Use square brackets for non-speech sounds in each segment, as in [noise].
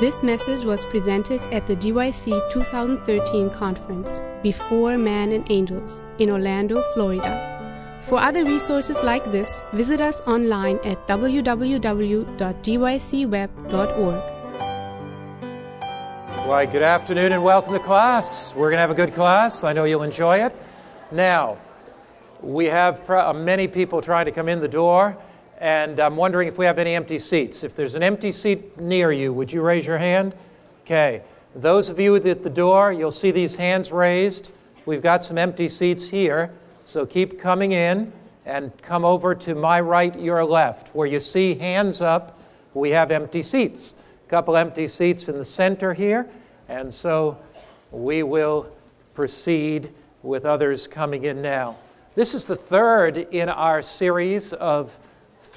This message was presented at the GYC 2013 conference, Before Man and Angels, in Orlando, Florida. For other resources like this, visit us online at www.gycweb.org. Why, good afternoon and welcome to class. We're going to have a good class. I know you'll enjoy it. Now, we have pr- uh, many people trying to come in the door, and I'm wondering if we have any empty seats. If there's an empty seat near you, would you raise your hand? Okay. Those of you at the door, you'll see these hands raised. We've got some empty seats here, so keep coming in and come over to my right, your left. Where you see hands up, we have empty seats. A couple empty seats in the center here, and so we will proceed with others coming in now. This is the third in our series of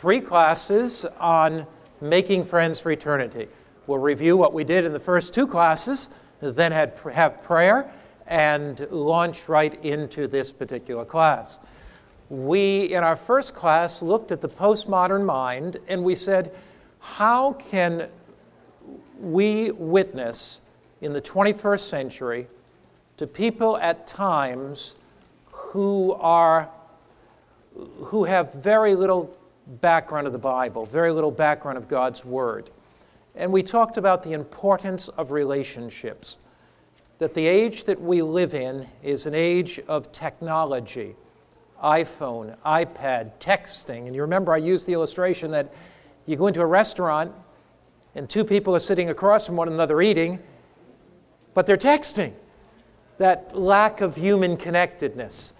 three classes on making friends for eternity. We'll review what we did in the first two classes, then had, have prayer, and launch right into this particular class. We, in our first class, looked at the postmodern mind and we said, how can we witness in the 21st century to people at times who are who have very little background of the Bible, very little background of God's Word. And we talked about the importance of relationships. That the age that we live in is an age of technology iPhone, iPad, texting. And you remember I used the illustration that you go into a restaurant and two people are sitting across from one another eating, but they're texting. That lack of human connectedness.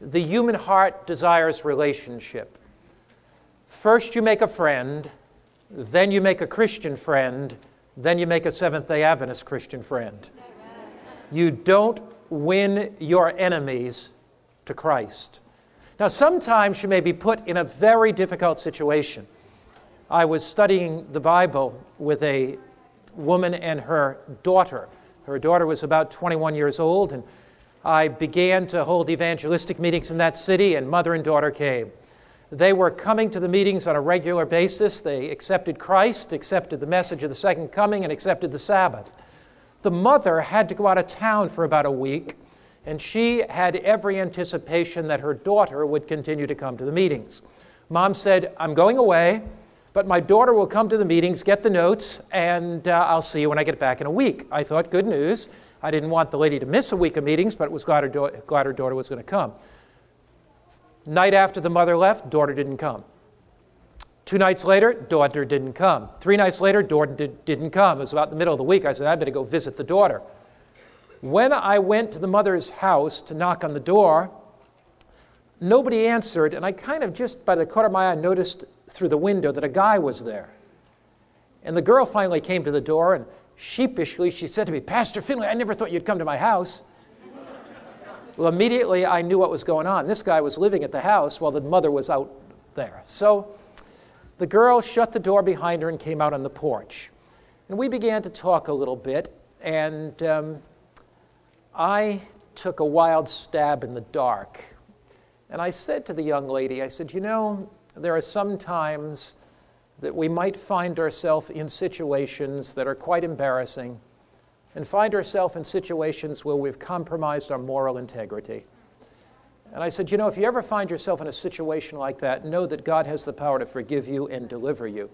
The human heart desires relationship. First, you make a friend, then, you make a Christian friend, then, you make a Seventh day Adventist Christian friend. You don't win your enemies to Christ. Now, sometimes you may be put in a very difficult situation. I was studying the Bible with a woman and her daughter. Her daughter was about 21 years old, and I began to hold evangelistic meetings in that city, and mother and daughter came. They were coming to the meetings on a regular basis. They accepted Christ, accepted the message of the second coming, and accepted the Sabbath. The mother had to go out of town for about a week, and she had every anticipation that her daughter would continue to come to the meetings. Mom said, I'm going away, but my daughter will come to the meetings, get the notes, and uh, I'll see you when I get back in a week. I thought, good news. I didn't want the lady to miss a week of meetings, but was glad her, glad her daughter was going to come. Night after the mother left, daughter didn't come. Two nights later, daughter didn't come. Three nights later, daughter did, didn't come. It was about the middle of the week. I said, I better go visit the daughter. When I went to the mother's house to knock on the door, nobody answered, and I kind of just by the corner of my eye noticed through the window that a guy was there. And the girl finally came to the door, and sheepishly she said to me, Pastor Finley, I never thought you'd come to my house. Well, immediately I knew what was going on. This guy was living at the house while the mother was out there. So the girl shut the door behind her and came out on the porch. And we began to talk a little bit, and um, I took a wild stab in the dark. And I said to the young lady, I said, You know, there are some times that we might find ourselves in situations that are quite embarrassing and find ourselves in situations where we've compromised our moral integrity. And I said, You know, if you ever find yourself in a situation like that, know that God has the power to forgive you and deliver you.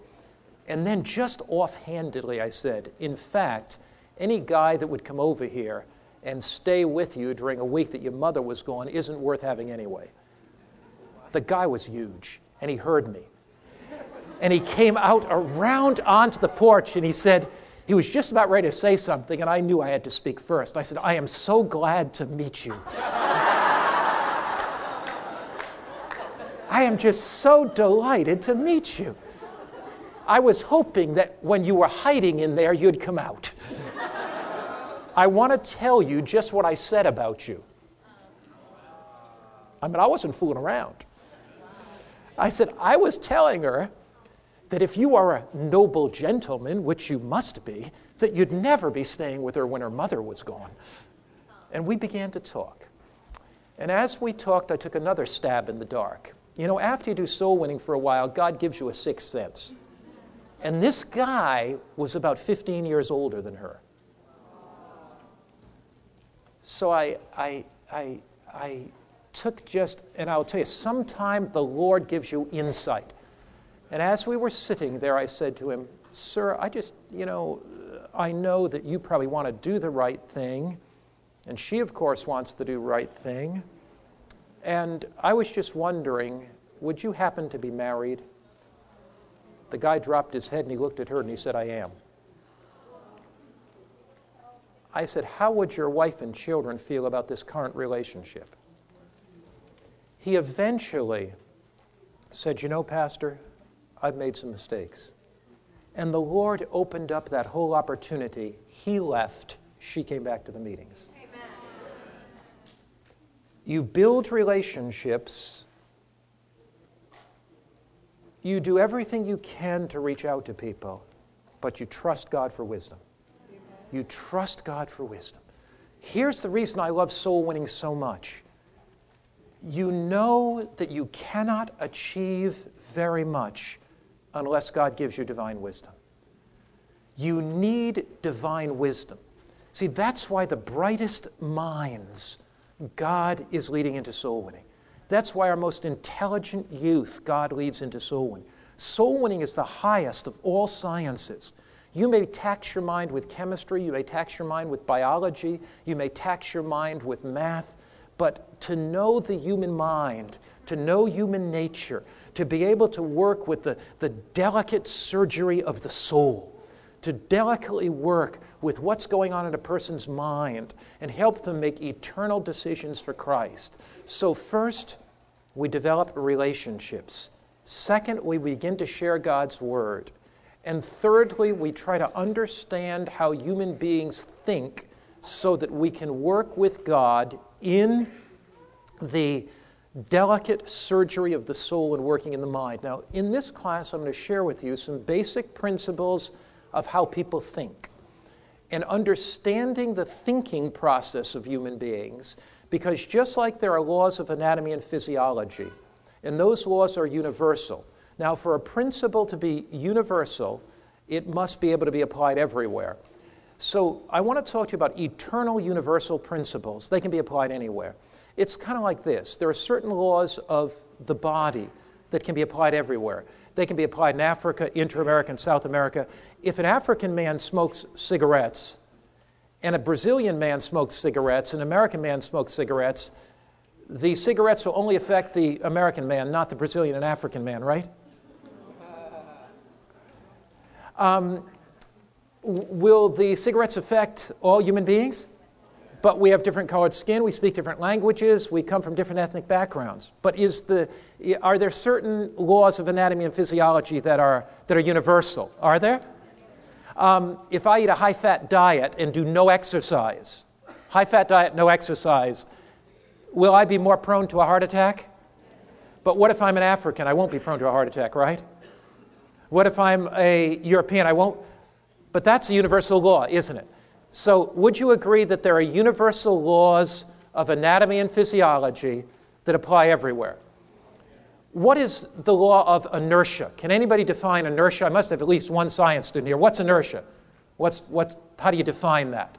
And then, just offhandedly, I said, In fact, any guy that would come over here and stay with you during a week that your mother was gone isn't worth having anyway. The guy was huge, and he heard me. And he came out around onto the porch and he said, he was just about ready to say something, and I knew I had to speak first. I said, I am so glad to meet you. [laughs] I am just so delighted to meet you. I was hoping that when you were hiding in there, you'd come out. I want to tell you just what I said about you. I mean, I wasn't fooling around. I said, I was telling her that if you are a noble gentleman, which you must be, that you'd never be staying with her when her mother was gone. And we began to talk. And as we talked, I took another stab in the dark. You know, after you do soul winning for a while, God gives you a sixth sense. And this guy was about 15 years older than her. So I, I, I, I took just, and I'll tell you, sometime the Lord gives you insight. And as we were sitting there, I said to him, Sir, I just, you know, I know that you probably want to do the right thing. And she, of course, wants to do right thing. And I was just wondering, would you happen to be married? The guy dropped his head and he looked at her and he said, I am. I said, How would your wife and children feel about this current relationship? He eventually said, You know, Pastor, I've made some mistakes. And the Lord opened up that whole opportunity. He left, she came back to the meetings. Amen. You build relationships, you do everything you can to reach out to people, but you trust God for wisdom. You trust God for wisdom. Here's the reason I love soul winning so much. You know that you cannot achieve very much unless God gives you divine wisdom. You need divine wisdom. See, that's why the brightest minds God is leading into soul winning. That's why our most intelligent youth God leads into soul winning. Soul winning is the highest of all sciences. You may tax your mind with chemistry, you may tax your mind with biology, you may tax your mind with math, but to know the human mind, to know human nature, to be able to work with the, the delicate surgery of the soul, to delicately work with what's going on in a person's mind and help them make eternal decisions for Christ. So, first, we develop relationships. Second, we begin to share God's Word. And thirdly, we try to understand how human beings think so that we can work with God in the delicate surgery of the soul and working in the mind. Now, in this class, I'm going to share with you some basic principles of how people think and understanding the thinking process of human beings, because just like there are laws of anatomy and physiology, and those laws are universal. Now, for a principle to be universal, it must be able to be applied everywhere. So, I want to talk to you about eternal universal principles. They can be applied anywhere. It's kind of like this there are certain laws of the body that can be applied everywhere. They can be applied in Africa, inter America, and South America. If an African man smokes cigarettes, and a Brazilian man smokes cigarettes, and an American man smokes cigarettes, the cigarettes will only affect the American man, not the Brazilian and African man, right? Um, will the cigarettes affect all human beings? But we have different colored skin, we speak different languages, we come from different ethnic backgrounds. But is the, are there certain laws of anatomy and physiology that are, that are universal? Are there? Um, if I eat a high fat diet and do no exercise, high fat diet, no exercise, will I be more prone to a heart attack? But what if I'm an African? I won't be prone to a heart attack, right? What if I'm a European? I won't. But that's a universal law, isn't it? So, would you agree that there are universal laws of anatomy and physiology that apply everywhere? What is the law of inertia? Can anybody define inertia? I must have at least one science student here. What's inertia? What's, what's, how do you define that?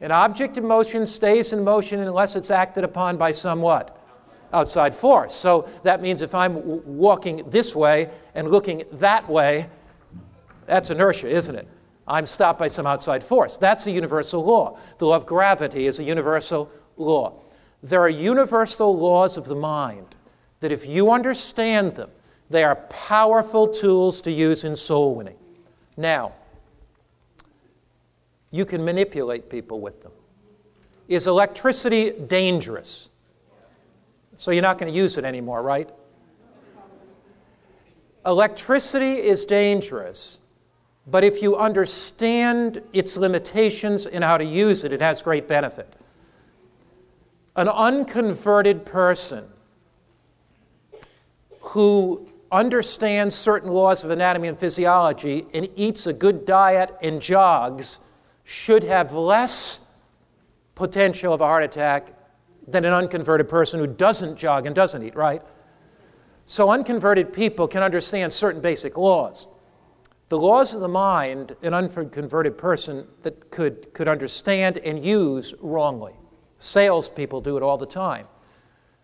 An object in motion stays in motion unless it's acted upon by some what? Outside force. So that means if I'm w- walking this way and looking that way, that's inertia, isn't it? I'm stopped by some outside force. That's a universal law. The law of gravity is a universal law. There are universal laws of the mind that, if you understand them, they are powerful tools to use in soul winning. Now, you can manipulate people with them. Is electricity dangerous? So you're not going to use it anymore, right? Electricity is dangerous but if you understand its limitations and how to use it, it has great benefit. An unconverted person who understands certain laws of anatomy and physiology and eats a good diet and jogs should have less potential of a heart attack than an unconverted person who doesn't jog and doesn't eat, right? So unconverted people can understand certain basic laws. The laws of the mind, an unconverted person that could, could understand and use wrongly. Salespeople do it all the time.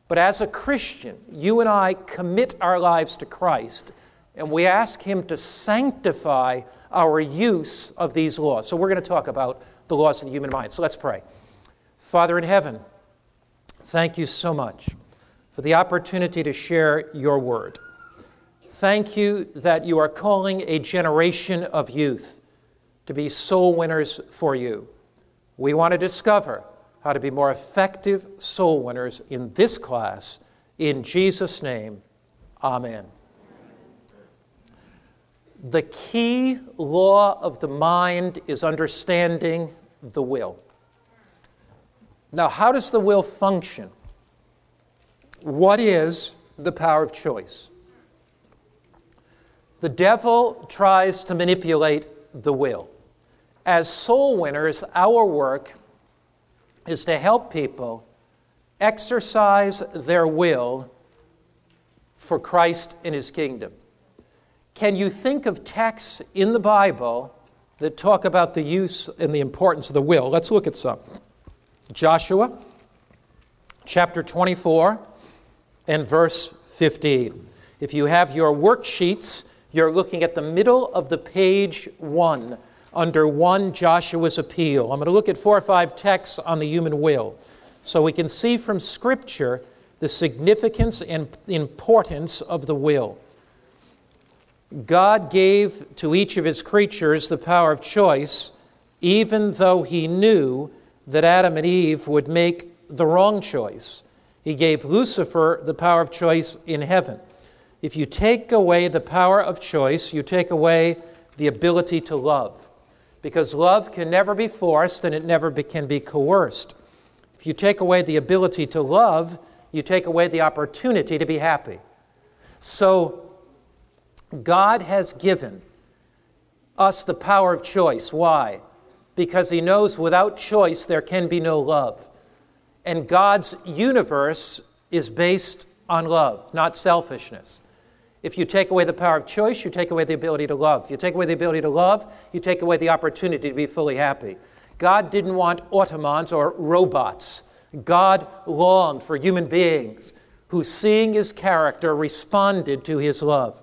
But as a Christian, you and I commit our lives to Christ and we ask Him to sanctify our use of these laws. So we're going to talk about the laws of the human mind. So let's pray. Father in heaven, thank you so much for the opportunity to share your word. Thank you that you are calling a generation of youth to be soul winners for you. We want to discover how to be more effective soul winners in this class. In Jesus' name, amen. The key law of the mind is understanding the will. Now, how does the will function? What is the power of choice? The devil tries to manipulate the will. As soul winners, our work is to help people exercise their will for Christ and his kingdom. Can you think of texts in the Bible that talk about the use and the importance of the will? Let's look at some. Joshua chapter 24 and verse 15. If you have your worksheets, you're looking at the middle of the page 1 under 1 Joshua's appeal. I'm going to look at four or five texts on the human will so we can see from Scripture the significance and importance of the will. God gave to each of his creatures the power of choice, even though he knew that Adam and Eve would make the wrong choice. He gave Lucifer the power of choice in heaven. If you take away the power of choice, you take away the ability to love. Because love can never be forced and it never be, can be coerced. If you take away the ability to love, you take away the opportunity to be happy. So, God has given us the power of choice. Why? Because He knows without choice there can be no love. And God's universe is based on love, not selfishness. If you take away the power of choice, you take away the ability to love. You take away the ability to love, you take away the opportunity to be fully happy. God didn't want automons or robots. God longed for human beings who, seeing his character, responded to his love.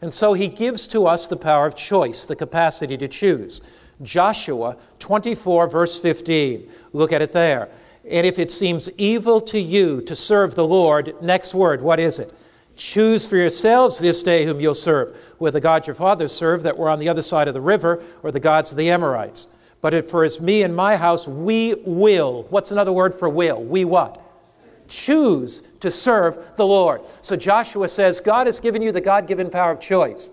And so he gives to us the power of choice, the capacity to choose. Joshua 24, verse 15. Look at it there. And if it seems evil to you to serve the Lord, next word, what is it? Choose for yourselves this day whom you'll serve, whether the gods your fathers served that were on the other side of the river, or the gods of the Amorites. But if for as me and my house, we will. What's another word for will? We what? choose to serve the Lord. So Joshua says, God has given you the God given power of choice.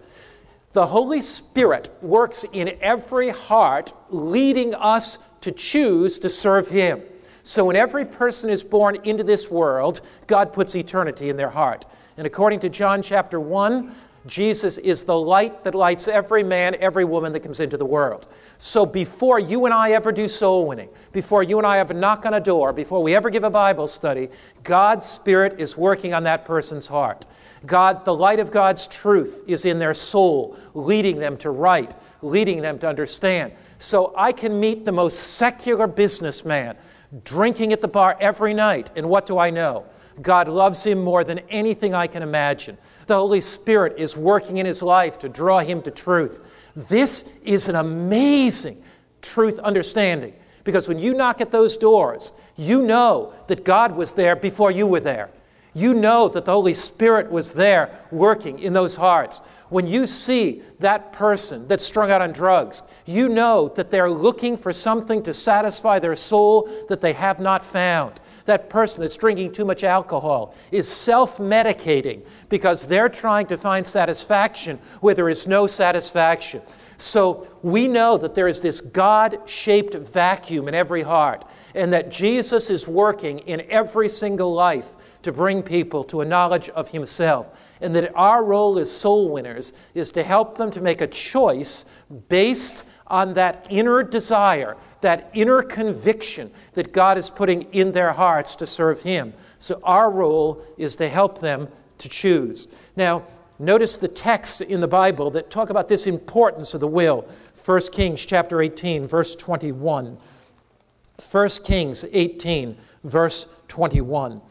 The Holy Spirit works in every heart, leading us to choose to serve Him. So when every person is born into this world, God puts eternity in their heart. And according to John chapter 1, Jesus is the light that lights every man, every woman that comes into the world. So before you and I ever do soul winning, before you and I ever knock on a door, before we ever give a Bible study, God's Spirit is working on that person's heart. God, the light of God's truth is in their soul, leading them to right, leading them to understand. So I can meet the most secular businessman drinking at the bar every night, and what do I know? God loves him more than anything I can imagine. The Holy Spirit is working in his life to draw him to truth. This is an amazing truth understanding because when you knock at those doors, you know that God was there before you were there. You know that the Holy Spirit was there working in those hearts. When you see that person that's strung out on drugs, you know that they're looking for something to satisfy their soul that they have not found that person that's drinking too much alcohol is self medicating because they're trying to find satisfaction where there is no satisfaction. So we know that there is this God shaped vacuum in every heart, and that Jesus is working in every single life to bring people to a knowledge of Himself. And that our role as soul winners is to help them to make a choice based on that inner desire, that inner conviction that God is putting in their hearts to serve Him. So our role is to help them to choose. Now, notice the texts in the Bible that talk about this importance of the will. 1 Kings chapter 18, verse 21. 1 Kings 18, verse 21.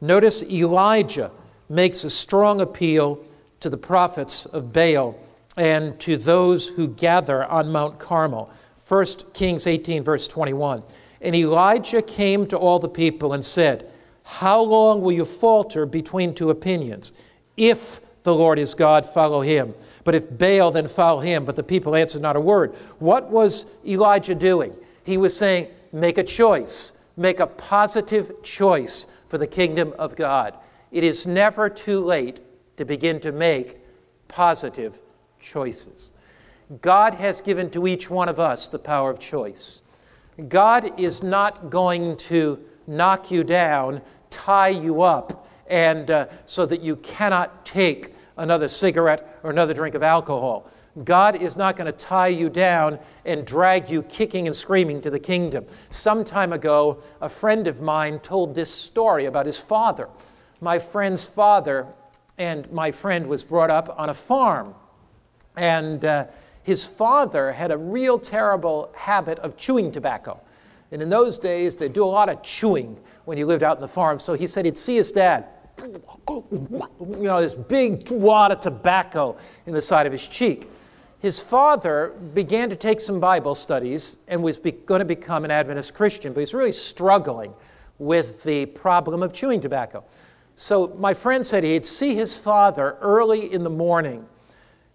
Notice Elijah makes a strong appeal to the prophets of Baal and to those who gather on Mount Carmel. 1 Kings 18, verse 21. And Elijah came to all the people and said, How long will you falter between two opinions? If the Lord is God, follow him. But if Baal, then follow him. But the people answered not a word. What was Elijah doing? He was saying, Make a choice, make a positive choice for the kingdom of God. It is never too late to begin to make positive choices. God has given to each one of us the power of choice. God is not going to knock you down, tie you up, and uh, so that you cannot take another cigarette or another drink of alcohol. God is not going to tie you down and drag you kicking and screaming to the kingdom. Some time ago, a friend of mine told this story about his father. My friend's father and my friend was brought up on a farm. And uh, his father had a real terrible habit of chewing tobacco. And in those days, they'd do a lot of chewing when he lived out in the farm. So he said he'd see his dad, you know, this big wad of tobacco in the side of his cheek. His father began to take some Bible studies and was be- going to become an Adventist Christian, but he's really struggling with the problem of chewing tobacco. So my friend said he'd see his father early in the morning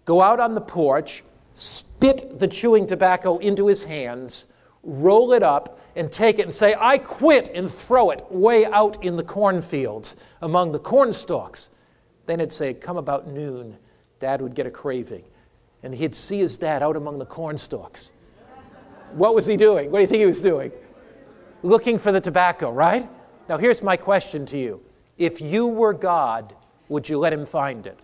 go out on the porch, spit the chewing tobacco into his hands, roll it up, and take it and say, I quit, and throw it way out in the cornfields among the corn stalks. Then he'd say, Come about noon, dad would get a craving. And he'd see his dad out among the corn stalks. What was he doing? What do you think he was doing? Looking for the tobacco, right? Now, here's my question to you If you were God, would you let him find it?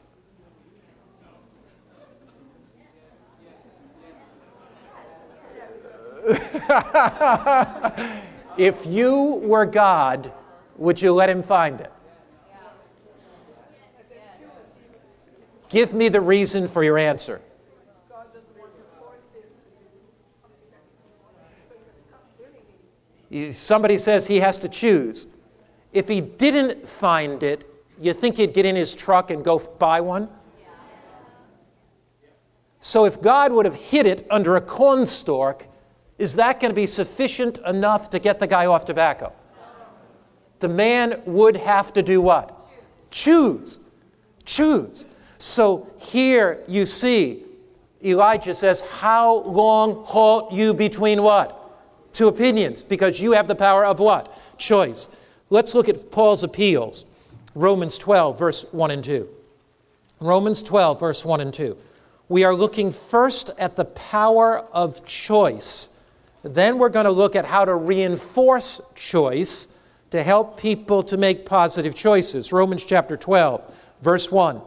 [laughs] if you were God, would you let him find it? Give me the reason for your answer. Somebody says he has to choose. If he didn't find it, you think he'd get in his truck and go buy one? So if God would have hid it under a cornstalk, is that going to be sufficient enough to get the guy off tobacco? The man would have to do what? Choose. Choose. So here you see, Elijah says, How long halt you between what? Two opinions, because you have the power of what? Choice. Let's look at Paul's appeals. Romans 12, verse 1 and 2. Romans 12, verse 1 and 2. We are looking first at the power of choice then we're going to look at how to reinforce choice to help people to make positive choices. Romans chapter 12, verse 1.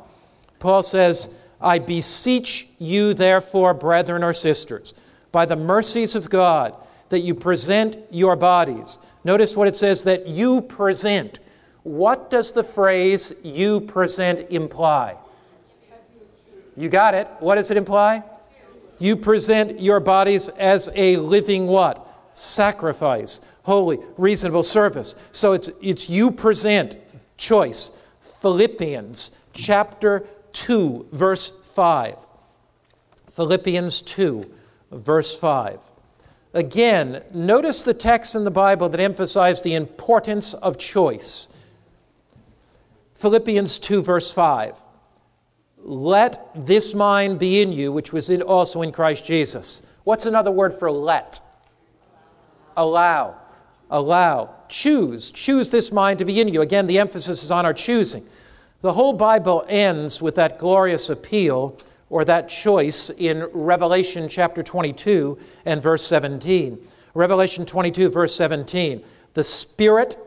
Paul says, I beseech you, therefore, brethren or sisters, by the mercies of God, that you present your bodies. Notice what it says that you present. What does the phrase you present imply? You got it. What does it imply? You present your bodies as a living what? Sacrifice, holy, reasonable service. So it's, it's you present choice. Philippians chapter 2, verse 5. Philippians 2, verse 5. Again, notice the texts in the Bible that emphasize the importance of choice. Philippians 2, verse 5 let this mind be in you, which was in, also in Christ Jesus. What's another word for let? Allow. Allow. Choose. Choose this mind to be in you. Again, the emphasis is on our choosing. The whole Bible ends with that glorious appeal or that choice in Revelation chapter 22 and verse 17. Revelation 22, verse 17. The Spirit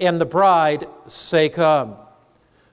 and the bride say, Come.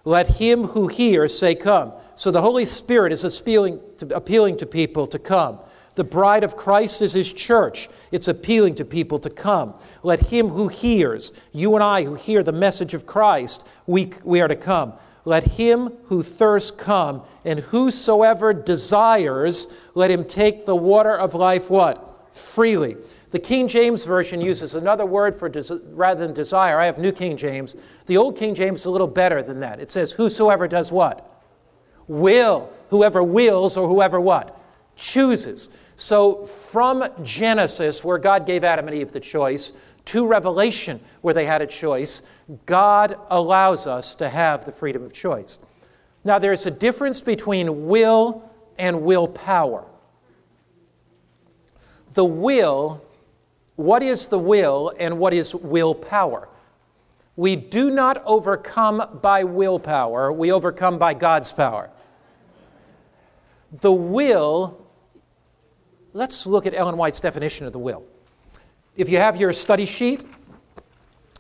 Let him who hears say, Come. So the Holy Spirit is appealing to, appealing to people to come. The bride of Christ is his church. It's appealing to people to come. Let him who hears, you and I who hear the message of Christ, we, we are to come. let him who thirsts come, and whosoever desires, let him take the water of life what? Freely. The King James Version uses another word for des- rather than desire. I have New King James. The Old King James is a little better than that. It says, Whosoever does what? Will. Whoever wills or whoever what? Chooses. So from Genesis, where God gave Adam and Eve the choice, to Revelation, where they had a choice, God allows us to have the freedom of choice. Now, there's a difference between will and willpower. The will, what is the will and what is willpower? We do not overcome by willpower, we overcome by God's power. The will, let's look at Ellen White's definition of the will. If you have your study sheet,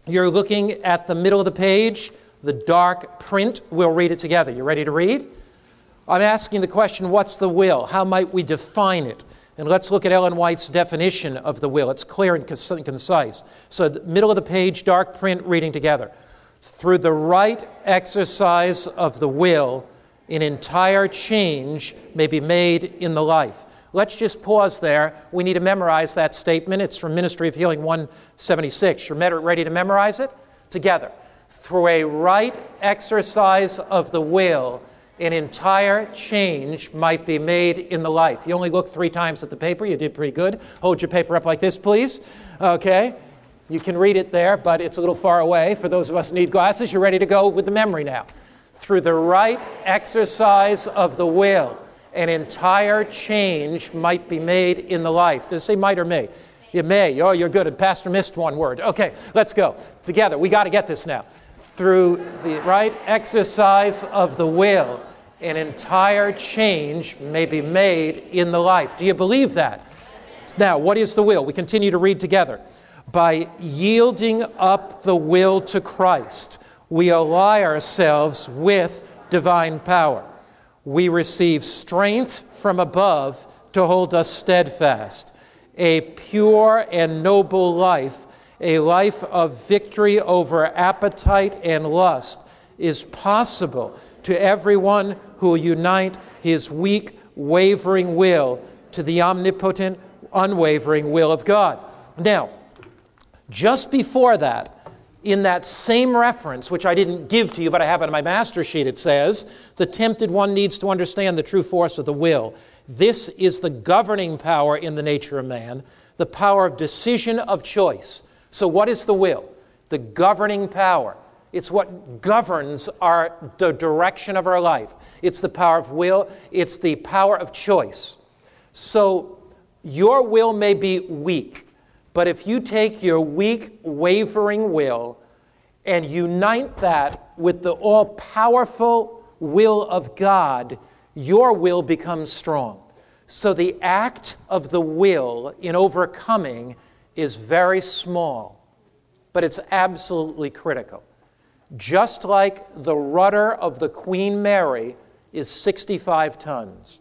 you're looking at the middle of the page, the dark print. We'll read it together. You ready to read? I'm asking the question what's the will? How might we define it? And let's look at Ellen White's definition of the will. It's clear and concise. So, middle of the page, dark print, reading together. Through the right exercise of the will, an entire change may be made in the life. Let's just pause there. We need to memorize that statement. It's from Ministry of Healing 176. You're ready to memorize it? Together. Through a right exercise of the will, an entire change might be made in the life. You only looked three times at the paper. You did pretty good. Hold your paper up like this, please. Okay. You can read it there, but it's a little far away. For those of us who need glasses, you're ready to go with the memory now. Through the right exercise of the will, an entire change might be made in the life. Does it say might or may? It may. Oh, you're good. Pastor missed one word. Okay, let's go. Together. We got to get this now. Through the right exercise of the will, an entire change may be made in the life. Do you believe that? Now, what is the will? We continue to read together. By yielding up the will to Christ, we ally ourselves with divine power we receive strength from above to hold us steadfast. A pure and noble life, a life of victory over appetite and lust, is possible to everyone who will unite his weak, wavering will to the omnipotent, unwavering will of God. Now, just before that, in that same reference, which I didn't give to you, but I have it on my master sheet, it says, the tempted one needs to understand the true force of the will. This is the governing power in the nature of man, the power of decision of choice. So, what is the will? The governing power. It's what governs our, the direction of our life. It's the power of will, it's the power of choice. So, your will may be weak. But if you take your weak, wavering will and unite that with the all powerful will of God, your will becomes strong. So the act of the will in overcoming is very small, but it's absolutely critical. Just like the rudder of the Queen Mary is 65 tons,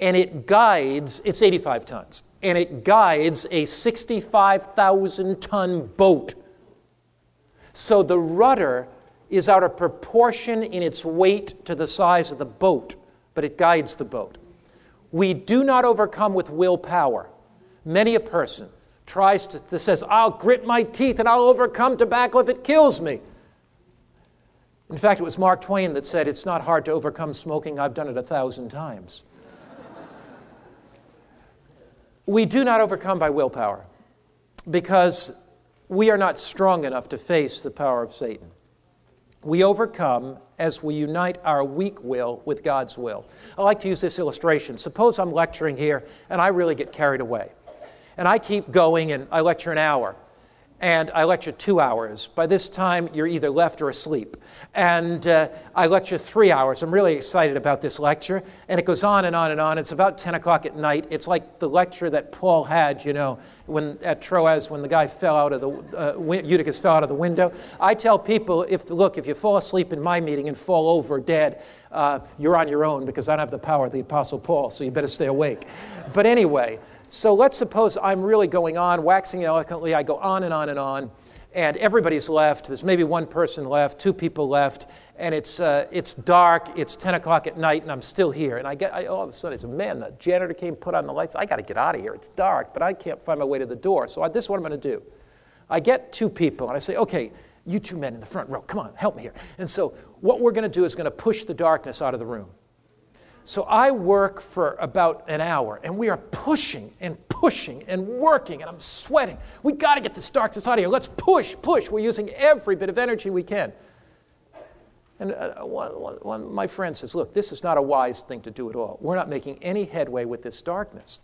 and it guides, it's 85 tons, and it guides a 65,000 ton boat. So the rudder is out of proportion in its weight to the size of the boat, but it guides the boat. We do not overcome with willpower. Many a person tries to, to says, I'll grit my teeth and I'll overcome tobacco if it kills me. In fact, it was Mark Twain that said, It's not hard to overcome smoking. I've done it a thousand times. We do not overcome by willpower because we are not strong enough to face the power of Satan. We overcome as we unite our weak will with God's will. I like to use this illustration. Suppose I'm lecturing here and I really get carried away. And I keep going and I lecture an hour and I lecture two hours. By this time, you're either left or asleep. And uh, I lecture three hours. I'm really excited about this lecture. And it goes on and on and on. It's about 10 o'clock at night. It's like the lecture that Paul had, you know, when, at Troas when the guy fell out of the, uh, Eutychus fell out of the window. I tell people, if look, if you fall asleep in my meeting and fall over dead, uh, you're on your own because I don't have the power of the Apostle Paul, so you better stay awake. But anyway, so let's suppose I'm really going on, waxing eloquently. I go on and on and on. and everybody's left. There's maybe one person left, two people left, and it's, uh, it's dark. It's 10 o'clock at night, and I'm still here. And I get, I, all of a sudden, I said, man, the janitor came, put on the lights. I got to get out of here. It's dark, but I can't find my way to the door. So I, this is what I'm going to do. I get two people, and I say, okay, you two men in the front row, come on, help me here. And so what we're going to do is going to push the darkness out of the room. So I work for about an hour, and we are pushing and pushing and working, and I'm sweating. We got to get out of here. Let's push, push. We're using every bit of energy we can. And uh, one, one, one, my friend says, Look, this is not a wise thing to do at all. We're not making any headway with this darkness.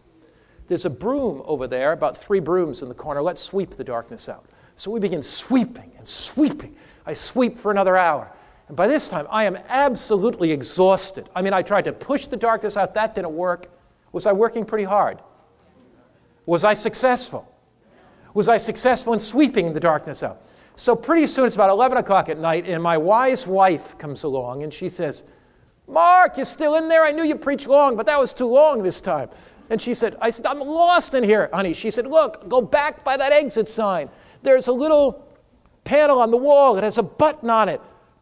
There's a broom over there, about three brooms in the corner. Let's sweep the darkness out. So we begin sweeping and sweeping. I sweep for another hour. And by this time, I am absolutely exhausted. I mean, I tried to push the darkness out, that didn't work. Was I working pretty hard? Was I successful? Was I successful in sweeping the darkness out? So, pretty soon, it's about 11 o'clock at night, and my wise wife comes along and she says, Mark, you're still in there? I knew you preached long, but that was too long this time. And she said, I said, I'm lost in here, honey. She said, Look, go back by that exit sign. There's a little panel on the wall, it has a button on it.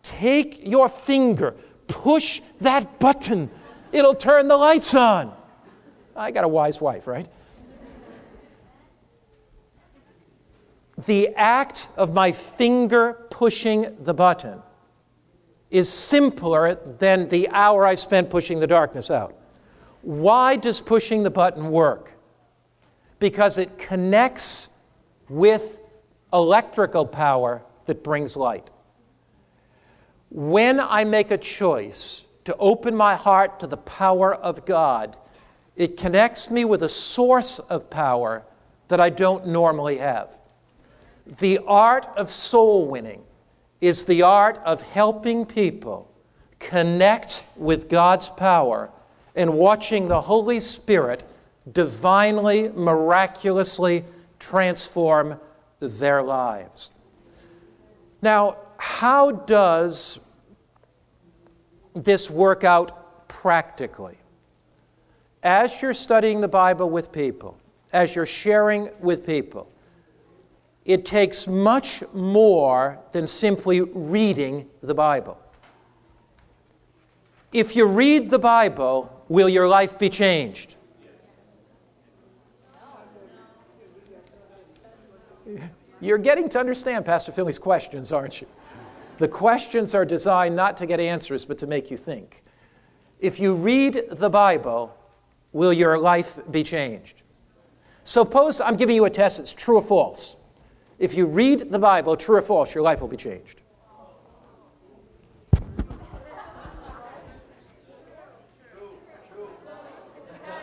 Take your finger, push that button, it'll turn the lights on. I got a wise wife, right? the act of my finger pushing the button is simpler than the hour I spent pushing the darkness out. Why does pushing the button work? Because it connects with electrical power that brings light. When I make a choice to open my heart to the power of God, it connects me with a source of power that I don't normally have. The art of soul winning is the art of helping people connect with God's power and watching the Holy Spirit divinely, miraculously transform their lives. Now, how does this work out practically? As you're studying the Bible with people, as you're sharing with people, it takes much more than simply reading the Bible. If you read the Bible, will your life be changed? You're getting to understand Pastor Finley's questions, aren't you? The questions are designed not to get answers, but to make you think. If you read the Bible, will your life be changed? Suppose I'm giving you a test that's true or false. If you read the Bible, true or false, your life will be changed.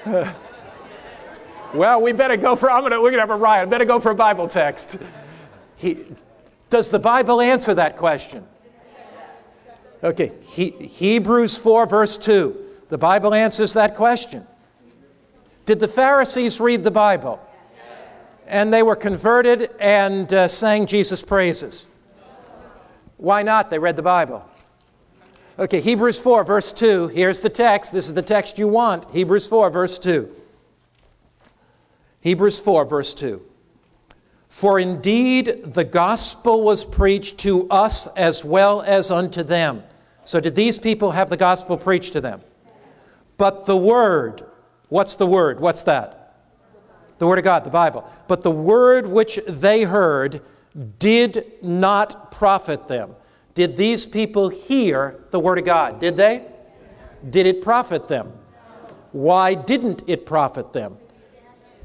[laughs] well, we better go for, I'm gonna, we're going to have a riot. Better go for a Bible text. He, does the Bible answer that question? Okay, he, Hebrews 4, verse 2. The Bible answers that question. Did the Pharisees read the Bible? and they were converted and uh, sang Jesus' praises. Why not? They read the Bible. Okay, Hebrews 4, verse 2. Here's the text. This is the text you want. Hebrews 4, verse 2. Hebrews 4, verse 2. For indeed the gospel was preached to us as well as unto them. So, did these people have the gospel preached to them? But the word, what's the word? What's that? the Word of God, the Bible. But the word which they heard did not profit them. Did these people hear the Word of God? Did they? Did it profit them? Why didn't it profit them?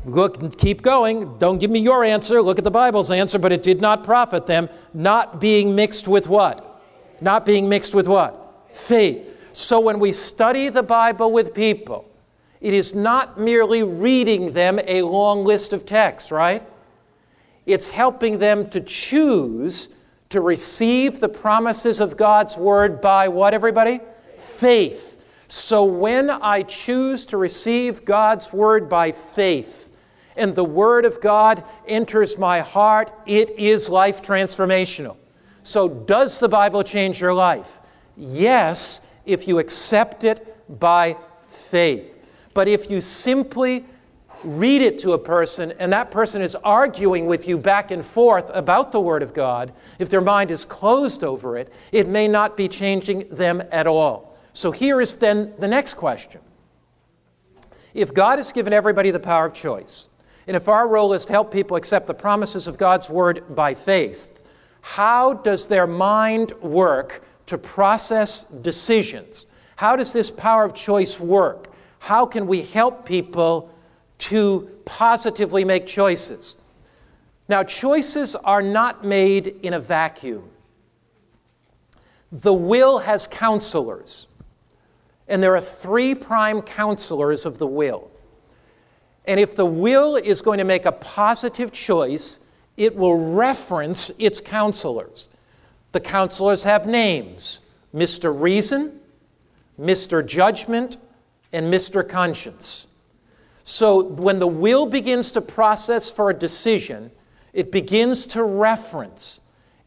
Look, keep going. Don't give me your answer. Look at the Bible's answer. But it did not profit them, not being mixed with what? Not being mixed with what? Faith. So when we study the Bible with people, it is not merely reading them a long list of texts, right? It's helping them to choose to receive the promises of God's Word by what, everybody? Faith. So when I choose to receive God's Word by faith, and the Word of God enters my heart, it is life transformational. So, does the Bible change your life? Yes, if you accept it by faith. But if you simply read it to a person and that person is arguing with you back and forth about the Word of God, if their mind is closed over it, it may not be changing them at all. So here is then the next question. If God has given everybody the power of choice, and if our role is to help people accept the promises of God's Word by faith, how does their mind work to process decisions? How does this power of choice work? How can we help people to positively make choices? Now, choices are not made in a vacuum. The will has counselors, and there are three prime counselors of the will. And if the will is going to make a positive choice, it will reference its counselors. The counselors have names Mr. Reason, Mr. Judgment, and Mr. Conscience. So when the will begins to process for a decision, it begins to reference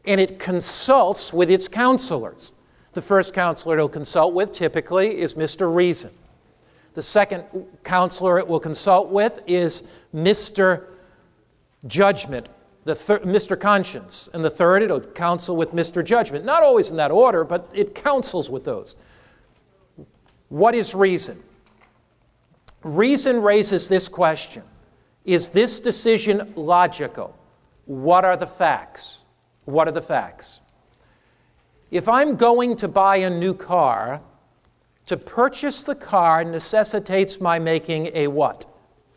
and it consults with its counselors. The first counselor it'll consult with typically is Mr. Reason. The second counselor it will consult with is Mr. Judgment, the thir- Mr. Conscience. And the third, it'll counsel with Mr. Judgment. Not always in that order, but it counsels with those. What is reason? Reason raises this question Is this decision logical? What are the facts? What are the facts? If I'm going to buy a new car, to purchase the car necessitates my making a what?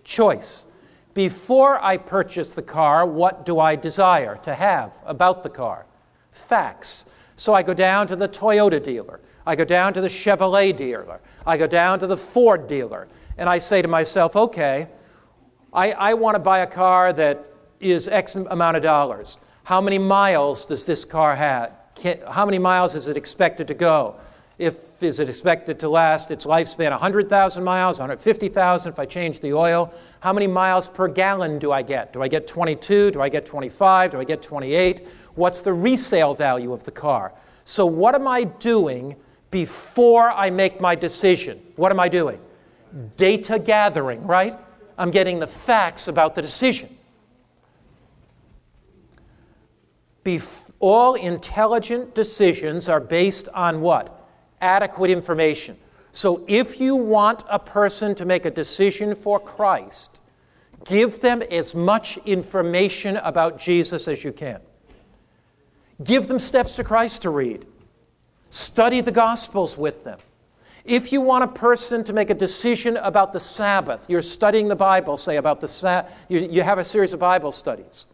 Choice. Before I purchase the car, what do I desire to have about the car? Facts. So I go down to the Toyota dealer. I go down to the Chevrolet dealer. I go down to the Ford dealer. And I say to myself, okay, I, I want to buy a car that is X amount of dollars. How many miles does this car have? Can, how many miles is it expected to go? If is it expected to last its lifespan 100,000 miles, 150,000 if I change the oil? How many miles per gallon do I get? Do I get 22? Do I get 25? Do I get 28? What's the resale value of the car? So what am I doing before I make my decision? What am I doing? Data gathering, right? I'm getting the facts about the decision. Bef- all intelligent decisions are based on what? Adequate information. So if you want a person to make a decision for Christ, give them as much information about Jesus as you can. Give them steps to Christ to read. Study the Gospels with them. If you want a person to make a decision about the Sabbath, you're studying the Bible, say about the you, you have a series of Bible studies.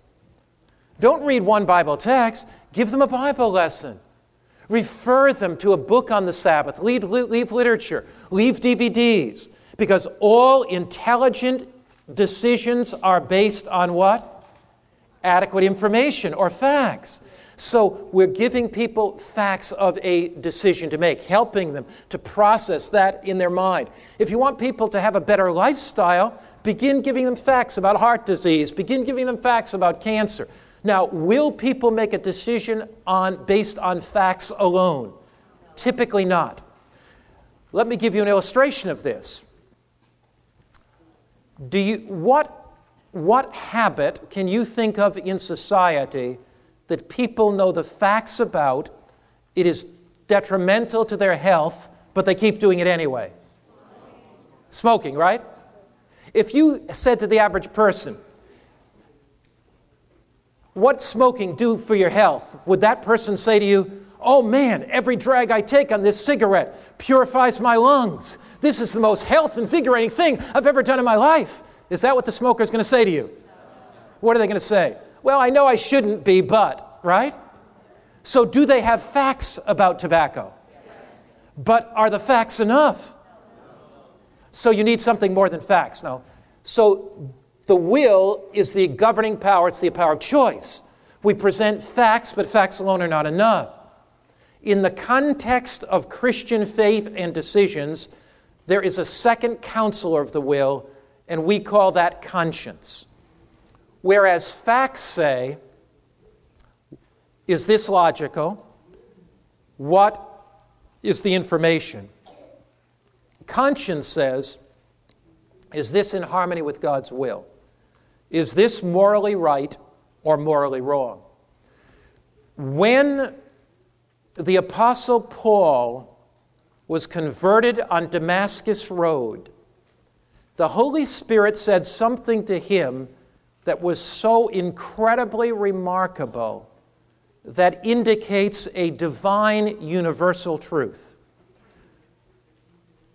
Don't read one Bible text, give them a Bible lesson. Refer them to a book on the Sabbath. Leave, leave literature. Leave DVDs. Because all intelligent decisions are based on what? Adequate information or facts. So we're giving people facts of a decision to make, helping them to process that in their mind. If you want people to have a better lifestyle, begin giving them facts about heart disease, begin giving them facts about cancer. Now, will people make a decision on, based on facts alone? Typically not. Let me give you an illustration of this. Do you, what, what habit can you think of in society that people know the facts about, it is detrimental to their health, but they keep doing it anyway? Smoking, right? If you said to the average person, what smoking do for your health? Would that person say to you, Oh man, every drag I take on this cigarette purifies my lungs. This is the most health invigorating thing I've ever done in my life. Is that what the smoker is going to say to you? What are they going to say? Well, I know I shouldn't be, but, right? So, do they have facts about tobacco? But are the facts enough? So, you need something more than facts. No. so the will is the governing power, it's the power of choice. We present facts, but facts alone are not enough. In the context of Christian faith and decisions, there is a second counselor of the will, and we call that conscience. Whereas facts say, is this logical? What is the information? Conscience says, Is this in harmony with God's will? Is this morally right or morally wrong? When the Apostle Paul was converted on Damascus Road, the Holy Spirit said something to him that was so incredibly remarkable that indicates a divine universal truth.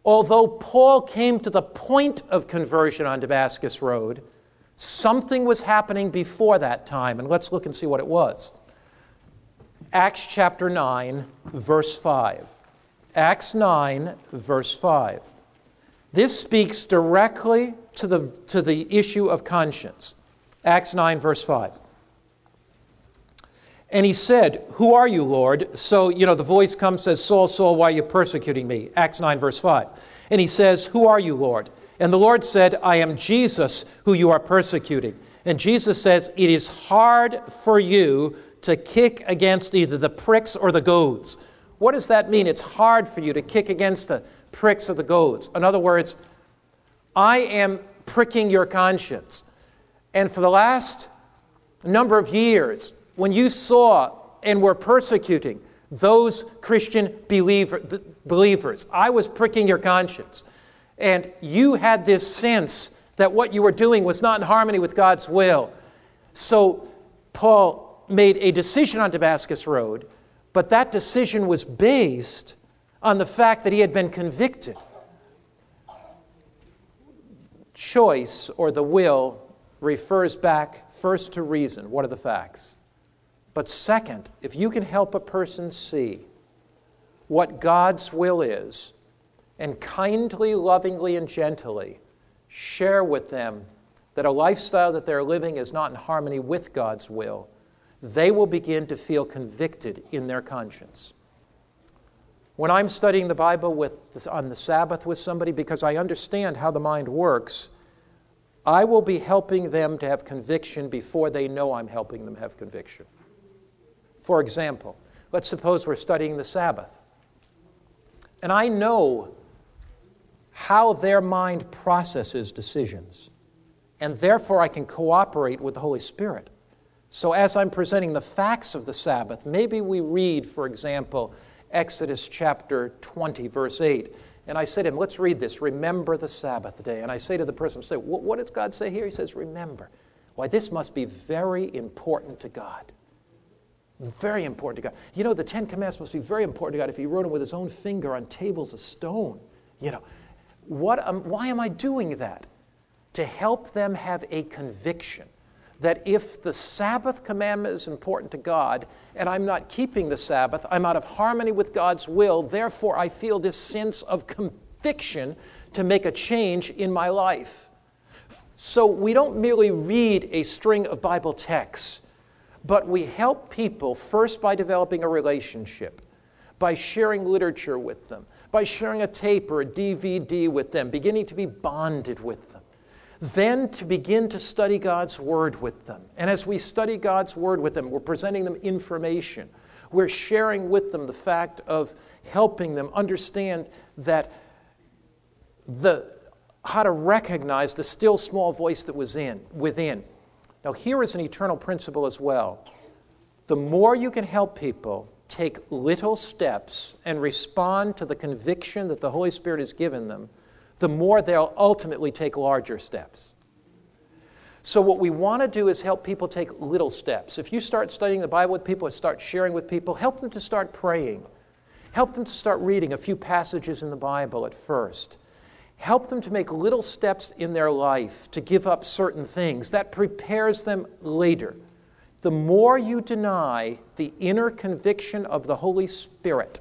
Although Paul came to the point of conversion on Damascus Road, something was happening before that time, and let's look and see what it was. Acts chapter 9, verse 5. Acts 9, verse 5. This speaks directly to the, to the issue of conscience. Acts 9, verse 5. And he said, Who are you, Lord? So, you know, the voice comes, says, Saul, Saul, why are you persecuting me? Acts 9, verse 5. And he says, Who are you, Lord? And the Lord said, I am Jesus, who you are persecuting. And Jesus says, It is hard for you to kick against either the pricks or the goads. What does that mean? It's hard for you to kick against the pricks or the goads. In other words, I am pricking your conscience. And for the last number of years, when you saw and were persecuting those Christian believer, believers. I was pricking your conscience. And you had this sense that what you were doing was not in harmony with God's will. So Paul made a decision on Damascus Road, but that decision was based on the fact that he had been convicted. Choice or the will refers back first to reason. What are the facts? But second, if you can help a person see what God's will is and kindly, lovingly, and gently share with them that a lifestyle that they're living is not in harmony with God's will, they will begin to feel convicted in their conscience. When I'm studying the Bible with, on the Sabbath with somebody, because I understand how the mind works, I will be helping them to have conviction before they know I'm helping them have conviction. For example, let's suppose we're studying the Sabbath. And I know how their mind processes decisions. And therefore, I can cooperate with the Holy Spirit. So, as I'm presenting the facts of the Sabbath, maybe we read, for example, Exodus chapter 20, verse 8. And I say to him, let's read this. Remember the Sabbath day. And I say to the person, say, what does God say here? He says, remember. Why, this must be very important to God. Very important to God. You know, the Ten Commandments must be very important to God if He wrote them with His own finger on tables of stone. You know, what, um, why am I doing that? To help them have a conviction that if the Sabbath commandment is important to God and I'm not keeping the Sabbath, I'm out of harmony with God's will, therefore I feel this sense of conviction to make a change in my life. So we don't merely read a string of Bible texts but we help people first by developing a relationship, by sharing literature with them, by sharing a tape or a DVD with them, beginning to be bonded with them. Then to begin to study God's Word with them. And as we study God's Word with them, we're presenting them information. We're sharing with them the fact of helping them understand that the, how to recognize the still small voice that was in, within now, here is an eternal principle as well. The more you can help people take little steps and respond to the conviction that the Holy Spirit has given them, the more they'll ultimately take larger steps. So, what we want to do is help people take little steps. If you start studying the Bible with people and start sharing with people, help them to start praying. Help them to start reading a few passages in the Bible at first. Help them to make little steps in their life to give up certain things. That prepares them later. The more you deny the inner conviction of the Holy Spirit,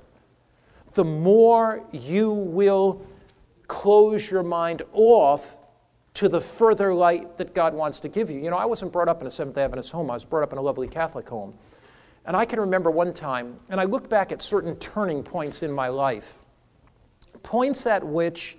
the more you will close your mind off to the further light that God wants to give you. You know, I wasn't brought up in a Seventh Adventist home, I was brought up in a lovely Catholic home. And I can remember one time, and I look back at certain turning points in my life, points at which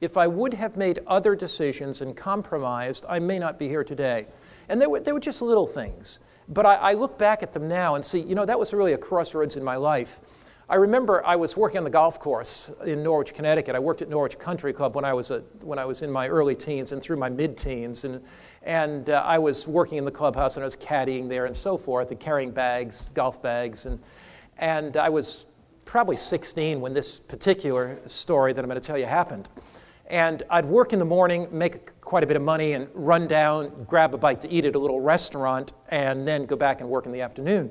if I would have made other decisions and compromised, I may not be here today. And they were, they were just little things. But I, I look back at them now and see, you know, that was really a crossroads in my life. I remember I was working on the golf course in Norwich, Connecticut. I worked at Norwich Country Club when I was, a, when I was in my early teens and through my mid teens. And, and uh, I was working in the clubhouse and I was caddying there and so forth and carrying bags, golf bags. And, and I was probably 16 when this particular story that I'm going to tell you happened. And I'd work in the morning, make quite a bit of money, and run down, grab a bite to eat at a little restaurant, and then go back and work in the afternoon.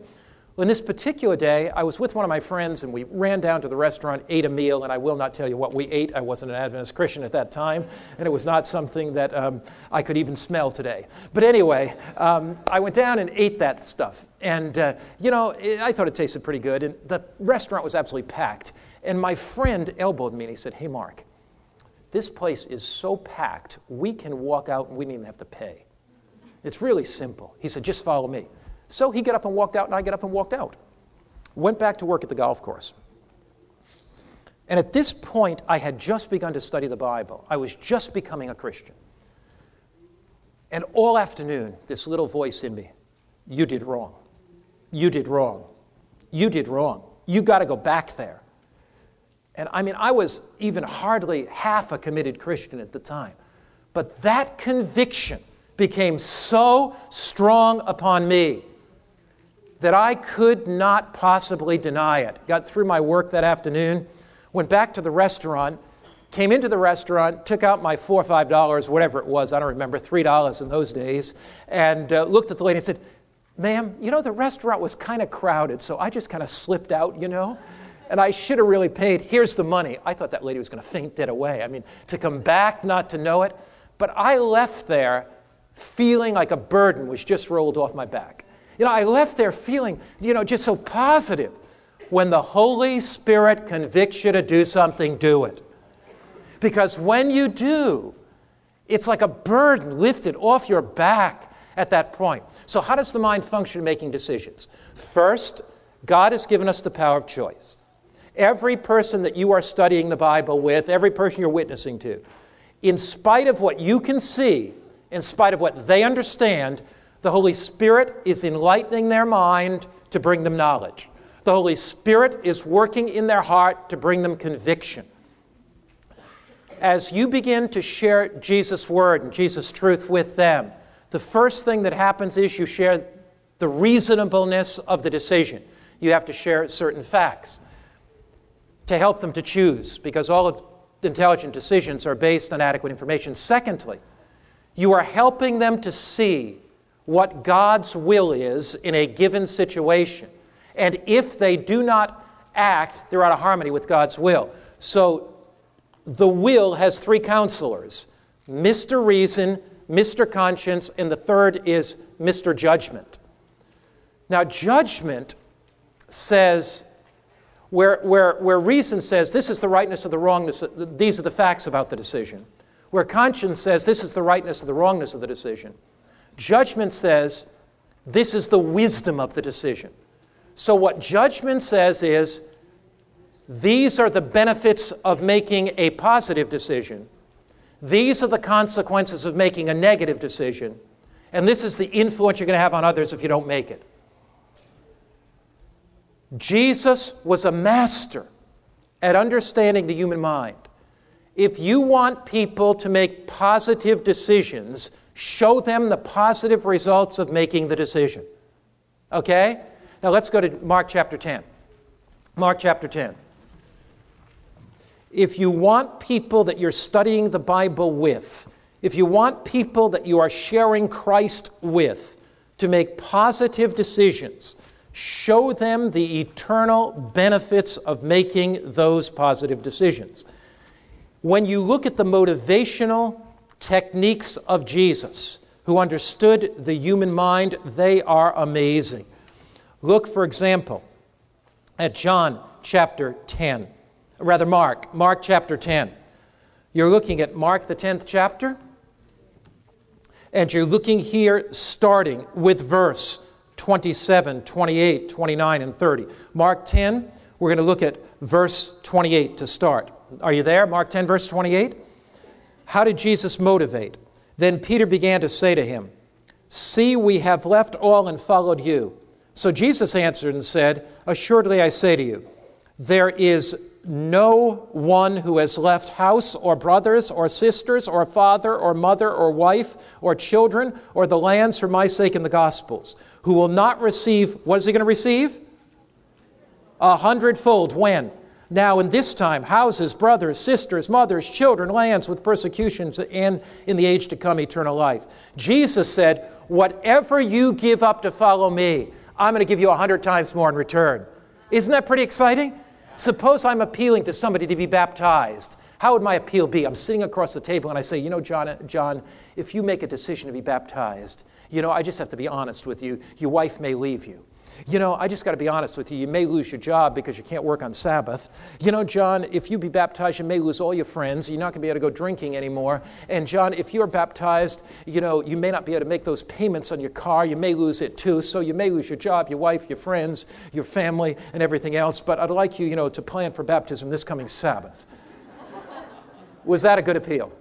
Well, in this particular day, I was with one of my friends and we ran down to the restaurant, ate a meal, and I will not tell you what we ate. I wasn't an Adventist Christian at that time, and it was not something that um, I could even smell today. But anyway, um, I went down and ate that stuff. And, uh, you know, it, I thought it tasted pretty good. And the restaurant was absolutely packed. And my friend elbowed me and he said, Hey, Mark, this place is so packed, we can walk out and we don't even have to pay. It's really simple. He said, Just follow me. So he got up and walked out, and I got up and walked out. Went back to work at the golf course. And at this point, I had just begun to study the Bible. I was just becoming a Christian. And all afternoon, this little voice in me, you did wrong. You did wrong. You did wrong. You got to go back there. And I mean, I was even hardly half a committed Christian at the time. But that conviction became so strong upon me that I could not possibly deny it. Got through my work that afternoon, went back to the restaurant, came into the restaurant, took out my four or five dollars, whatever it was, I don't remember, three dollars in those days, and uh, looked at the lady and said, Ma'am, you know, the restaurant was kind of crowded, so I just kind of slipped out, you know? And I should have really paid. Here's the money. I thought that lady was going to faint dead away. I mean, to come back, not to know it. But I left there feeling like a burden was just rolled off my back. You know, I left there feeling, you know, just so positive. When the Holy Spirit convicts you to do something, do it. Because when you do, it's like a burden lifted off your back at that point. So, how does the mind function in making decisions? First, God has given us the power of choice. Every person that you are studying the Bible with, every person you're witnessing to, in spite of what you can see, in spite of what they understand, the Holy Spirit is enlightening their mind to bring them knowledge. The Holy Spirit is working in their heart to bring them conviction. As you begin to share Jesus' word and Jesus' truth with them, the first thing that happens is you share the reasonableness of the decision. You have to share certain facts to help them to choose, because all of intelligent decisions are based on adequate information. Secondly, you are helping them to see what God's will is in a given situation. And if they do not act, they're out of harmony with God's will. So the will has three counselors Mr. Reason, Mr. Conscience, and the third is Mr. Judgment. Now, judgment says, where, where, where reason says this is the rightness of the wrongness, these are the facts about the decision. Where conscience says this is the rightness of the wrongness of the decision. Judgment says this is the wisdom of the decision. So, what judgment says is these are the benefits of making a positive decision, these are the consequences of making a negative decision, and this is the influence you're going to have on others if you don't make it. Jesus was a master at understanding the human mind. If you want people to make positive decisions, Show them the positive results of making the decision. Okay? Now let's go to Mark chapter 10. Mark chapter 10. If you want people that you're studying the Bible with, if you want people that you are sharing Christ with to make positive decisions, show them the eternal benefits of making those positive decisions. When you look at the motivational techniques of Jesus, who understood the human mind, they are amazing. Look, for example, at John chapter 10, rather, Mark, Mark chapter 10. You're looking at Mark, the 10th chapter, and you're looking here starting with verse 27, 28, 29, and 30. Mark 10, we're going to look at verse 28 to start. Are you there? Mark 10, verse 28? How did Jesus motivate? Then Peter began to say to him, See, we have left all and followed you. So Jesus answered and said, Assuredly I say to you, There is no one who has left house or brothers or sisters or father or mother or wife or children or the lands for my sake in the Gospels who will not receive, what is he going to receive? A hundredfold. When? Now, in this time, houses, brothers, sisters, mothers, children, lands with persecutions, and in the age to come, eternal life. Jesus said, Whatever you give up to follow me, I'm going to give you a hundred times more in return. Isn't that pretty exciting? Suppose I'm appealing to somebody to be baptized. How would my appeal be? I'm sitting across the table and I say, You know, John, John, if you make a decision to be baptized, you know, I just have to be honest with you. Your wife may leave you. You know, I just got to be honest with you. You may lose your job because you can't work on Sabbath. You know, John, if you be baptized, you may lose all your friends. You're not going to be able to go drinking anymore. And John, if you're baptized, you know, you may not be able to make those payments on your car. You may lose it too. So you may lose your job, your wife, your friends, your family, and everything else. But I'd like you, you know, to plan for baptism this coming Sabbath. Was that a good appeal?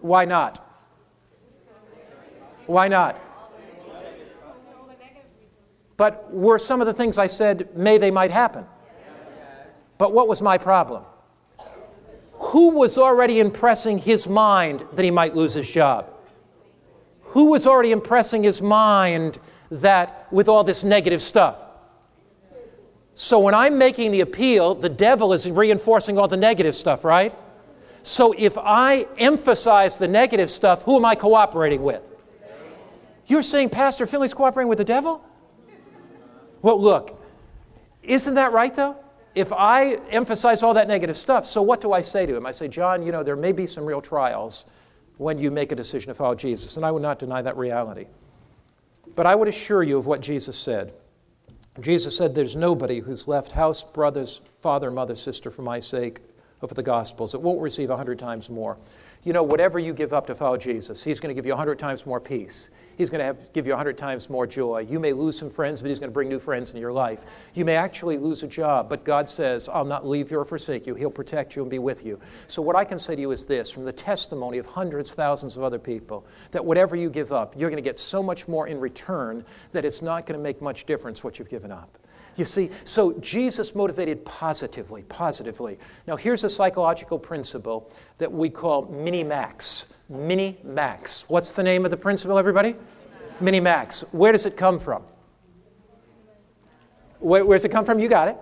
Why not? Why not? But were some of the things I said, may they might happen? But what was my problem? Who was already impressing his mind that he might lose his job? Who was already impressing his mind that with all this negative stuff? So when I'm making the appeal, the devil is reinforcing all the negative stuff, right? So if I emphasize the negative stuff, who am I cooperating with? You're saying Pastor Finley's cooperating with the devil? Well, look, isn't that right though? If I emphasize all that negative stuff, so what do I say to him? I say, John, you know, there may be some real trials when you make a decision to follow Jesus, and I would not deny that reality. But I would assure you of what Jesus said. Jesus said, There's nobody who's left house, brothers, father, mother, sister for my sake of the Gospels that won't receive a hundred times more you know, whatever you give up to follow Jesus, He's going to give you a hundred times more peace. He's going to have, give you a hundred times more joy. You may lose some friends, but He's going to bring new friends into your life. You may actually lose a job, but God says, I'll not leave you or forsake you. He'll protect you and be with you. So, what I can say to you is this from the testimony of hundreds, thousands of other people, that whatever you give up, you're going to get so much more in return that it's not going to make much difference what you've given up. You see, so Jesus motivated positively, positively. Now, here's a psychological principle that we call mini max. Mini max. What's the name of the principle, everybody? Mini max. Where does it come from? Where, does it come from? You got it.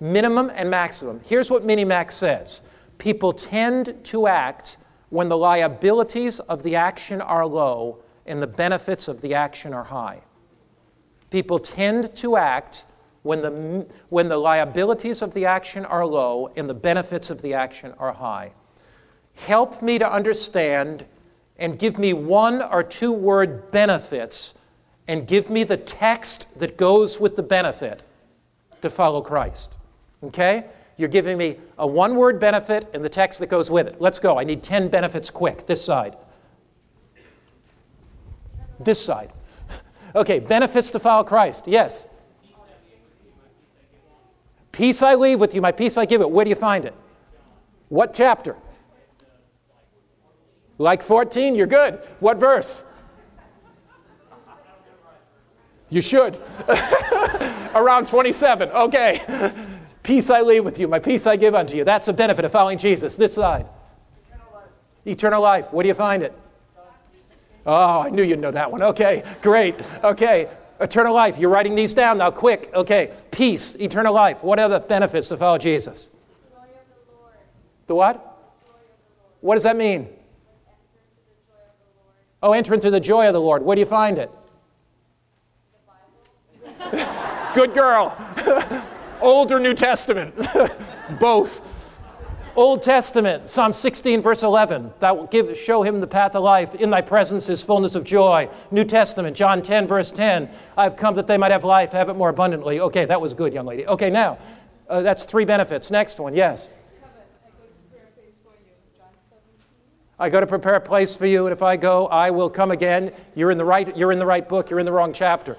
Minimum and maximum. Here's what mini max says people tend to act when the liabilities of the action are low and the benefits of the action are high. People tend to act when the, when the liabilities of the action are low and the benefits of the action are high. Help me to understand and give me one or two word benefits and give me the text that goes with the benefit to follow Christ. Okay? You're giving me a one word benefit and the text that goes with it. Let's go. I need 10 benefits quick. This side. This side. [laughs] Okay, benefits to follow Christ. Yes. Peace I leave with you, my peace I give it. Where do you find it? What chapter? Like 14? You're good. What verse? You should. [laughs] Around 27. Okay. [laughs] Peace I leave with you, my peace I give unto you. That's a benefit of following Jesus. This side. Eternal life. Eternal life. Where do you find it? Oh, I knew you'd know that one. Okay, great. Okay, Eternal life. You're writing these down now, quick. Okay. Peace, eternal life. What are the benefits to follow Jesus? The, the what? The what does that mean? Oh, enter into the joy of the Lord. Where do you find it? [laughs] Good girl. [laughs] Old or New Testament? [laughs] Both. Old Testament, Psalm 16, verse 11, that will give, show him the path of life. In thy presence is fullness of joy. New Testament, John 10, verse 10, I've come that they might have life, have it more abundantly. Okay, that was good, young lady. Okay, now, uh, that's three benefits. Next one, yes. I go to prepare a place for you, and if I go, I will come again. You're in the right, you're in the right book, you're in the wrong chapter.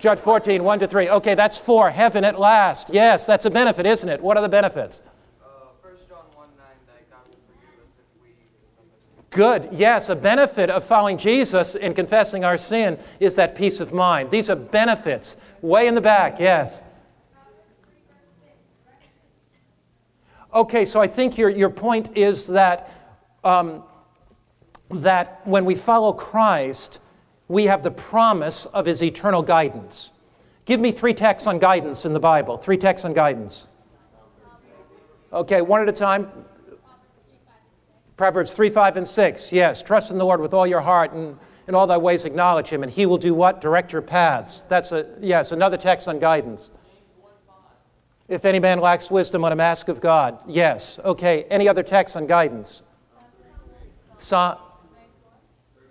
John 14, 1 to 3. Okay, that's four. Heaven at last. Yes, that's a benefit, isn't it? What are the benefits? Good. Yes, a benefit of following Jesus and confessing our sin is that peace of mind. These are benefits. Way in the back, yes. Okay, so I think your, your point is that, um, that when we follow Christ, we have the promise of his eternal guidance. Give me three texts on guidance in the Bible. Three texts on guidance. Okay, one at a time. Proverbs 3, 5, and 6. Yes, trust in the Lord with all your heart and in all thy ways acknowledge him, and he will do what? Direct your paths. That's a, yes, another text on guidance. If any man lacks wisdom, let him ask of God. Yes. Okay, any other text on guidance? Psalm,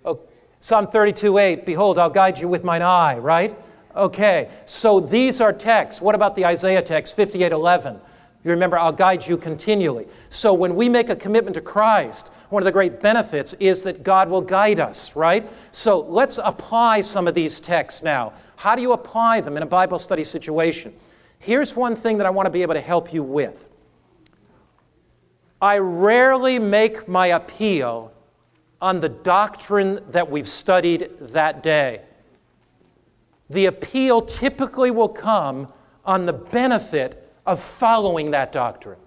oh, Psalm 32, 8. Behold, I'll guide you with mine eye, right? Okay, so these are texts. What about the Isaiah text, 58, 11? You remember, I'll guide you continually. So when we make a commitment to Christ, one of the great benefits is that God will guide us, right? So let's apply some of these texts now. How do you apply them in a Bible study situation? Here's one thing that I want to be able to help you with. I rarely make my appeal on the doctrine that we've studied that day. The appeal typically will come on the benefit of following that doctrine.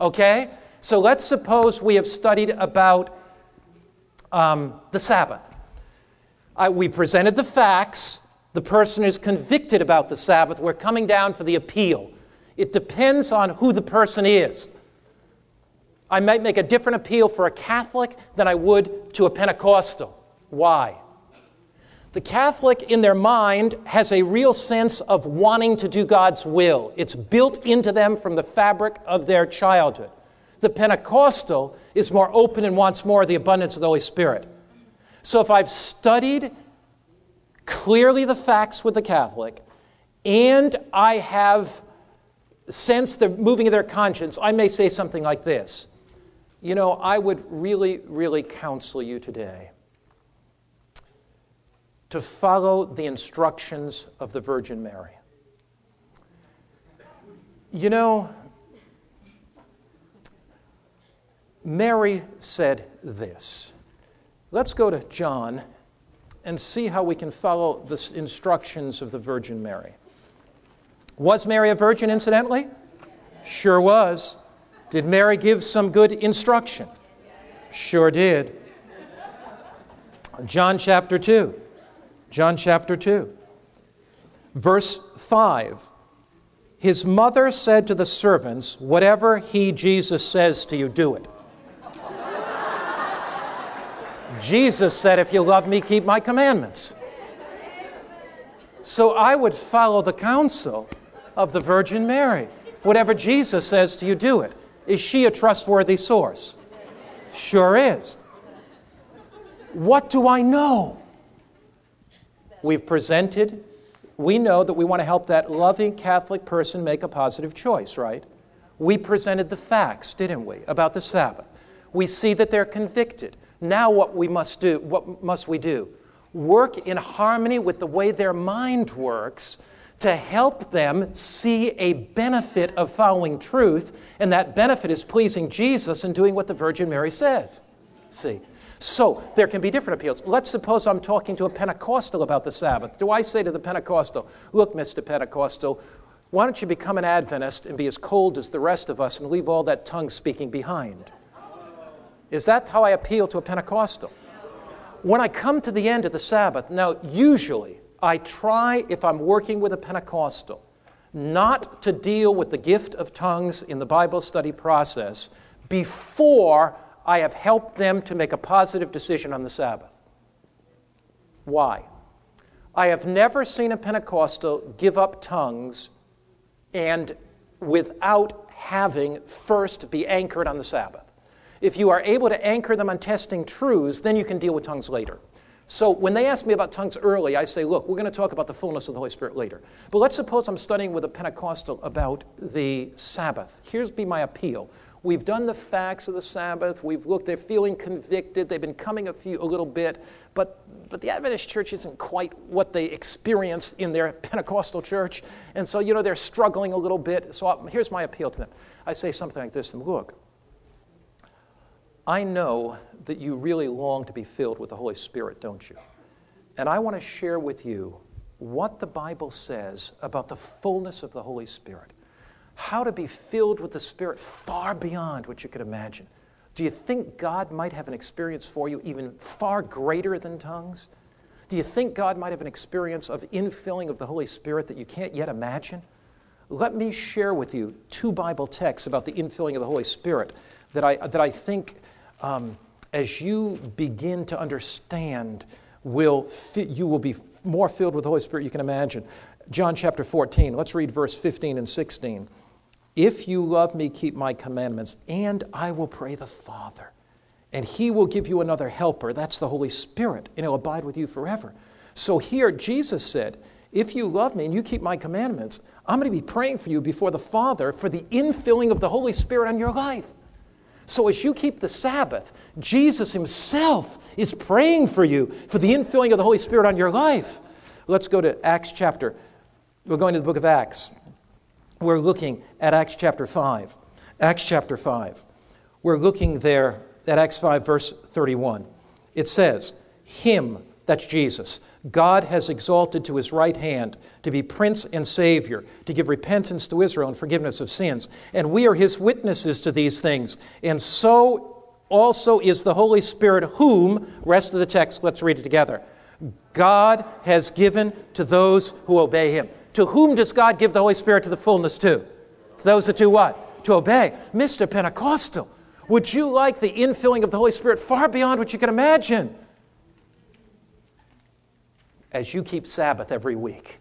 Okay? So let's suppose we have studied about um, the Sabbath. We presented the facts. The person is convicted about the Sabbath. We're coming down for the appeal. It depends on who the person is. I might make a different appeal for a Catholic than I would to a Pentecostal. Why? The Catholic, in their mind, has a real sense of wanting to do God's will. It's built into them from the fabric of their childhood. The Pentecostal is more open and wants more of the abundance of the Holy Spirit. So if I've studied clearly the facts with the Catholic and I have sensed the moving of their conscience, I may say something like this You know, I would really, really counsel you today to follow the instructions of the Virgin Mary. You know, Mary said this. Let's go to John and see how we can follow the instructions of the Virgin Mary. Was Mary a virgin, incidentally? Sure was. Did Mary give some good instruction? Sure did. John chapter 2. John chapter 2, verse 5. His mother said to the servants, Whatever he, Jesus, says to you, do it. Jesus said, If you love me, keep my commandments. So I would follow the counsel of the Virgin Mary. Whatever Jesus says to you, do it. Is she a trustworthy source? Sure is. What do I know? We've presented, we know that we want to help that loving Catholic person make a positive choice, right? We presented the facts, didn't we, about the Sabbath. We see that they're convicted. Now what we must do, what must we do? Work in harmony with the way their mind works to help them see a benefit of following truth, and that benefit is pleasing Jesus and doing what the Virgin Mary says. See? So there can be different appeals. Let's suppose I'm talking to a Pentecostal about the Sabbath. Do I say to the Pentecostal, Look, Mr. Pentecostal, why don't you become an Adventist and be as cold as the rest of us and leave all that tongue speaking behind? Is that how I appeal to a Pentecostal? When I come to the end of the Sabbath, now, usually I try, if I'm working with a Pentecostal, not to deal with the gift of tongues in the Bible study process before I have helped them to make a positive decision on the Sabbath. Why? I have never seen a Pentecostal give up tongues and without having first be anchored on the Sabbath. If you are able to anchor them on testing truths, then you can deal with tongues later. So when they ask me about tongues early, I say, look, we're going to talk about the fullness of the Holy Spirit later. But let's suppose I'm studying with a Pentecostal about the Sabbath. Here's be my appeal. We've done the facts of the Sabbath. We've looked, they're feeling convicted. They've been coming a few a little bit, but but the Adventist church isn't quite what they experienced in their [laughs] Pentecostal church. And so, you know, they're struggling a little bit. So I, here's my appeal to them. I say something like this to them Look, I know that you really long to be filled with the Holy Spirit, don't you? And I want to share with you what the Bible says about the fullness of the Holy Spirit how to be filled with the Spirit far beyond what you could imagine. Do you think God might have an experience for you even far greater than tongues? Do you think God might have an experience of infilling of the Holy Spirit that you can't yet imagine? Let me share with you two Bible texts about the infilling of the Holy Spirit that I, that I think, um, as you begin to understand, will you will be more filled with the Holy Spirit you can imagine. John chapter 14, let's read verse 15 and 16. If you love me, keep my commandments, and I will pray the Father, and he will give you another helper. That's the Holy Spirit, and he'll abide with you forever. So here, Jesus said, If you love me and you keep my commandments, I'm going to be praying for you before the Father for the infilling of the Holy Spirit on your life. So as you keep the Sabbath, Jesus himself is praying for you for the infilling of the Holy Spirit on your life. Let's go to Acts chapter. We're going to the book of Acts we're looking at Acts chapter 5. Acts chapter 5. We're looking there at Acts 5, verse 31. It says, Him, that's Jesus, God has exalted to his right hand to be Prince and Savior, to give repentance to Israel and forgiveness of sins. And we are his witnesses to these things. And so also is the Holy Spirit, whom, rest of the text, let's read it together. God has given to those who obey him. To whom does God give the Holy Spirit to the fullness to? To those that do what? To obey. Mr. Pentecostal, would you like the infilling of the Holy Spirit far beyond what you can imagine? As you keep Sabbath every week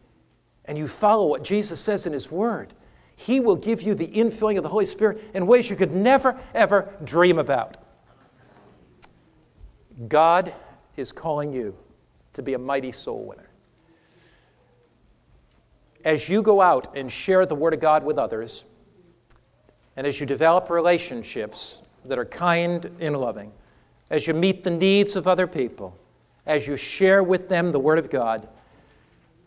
and you follow what Jesus says in His Word, He will give you the infilling of the Holy Spirit in ways you could never, ever dream about. God is calling you to be a mighty soul winner as you go out and share the Word of God with others, and as you develop relationships that are kind and loving, as you meet the needs of other people, as you share with them the Word of God,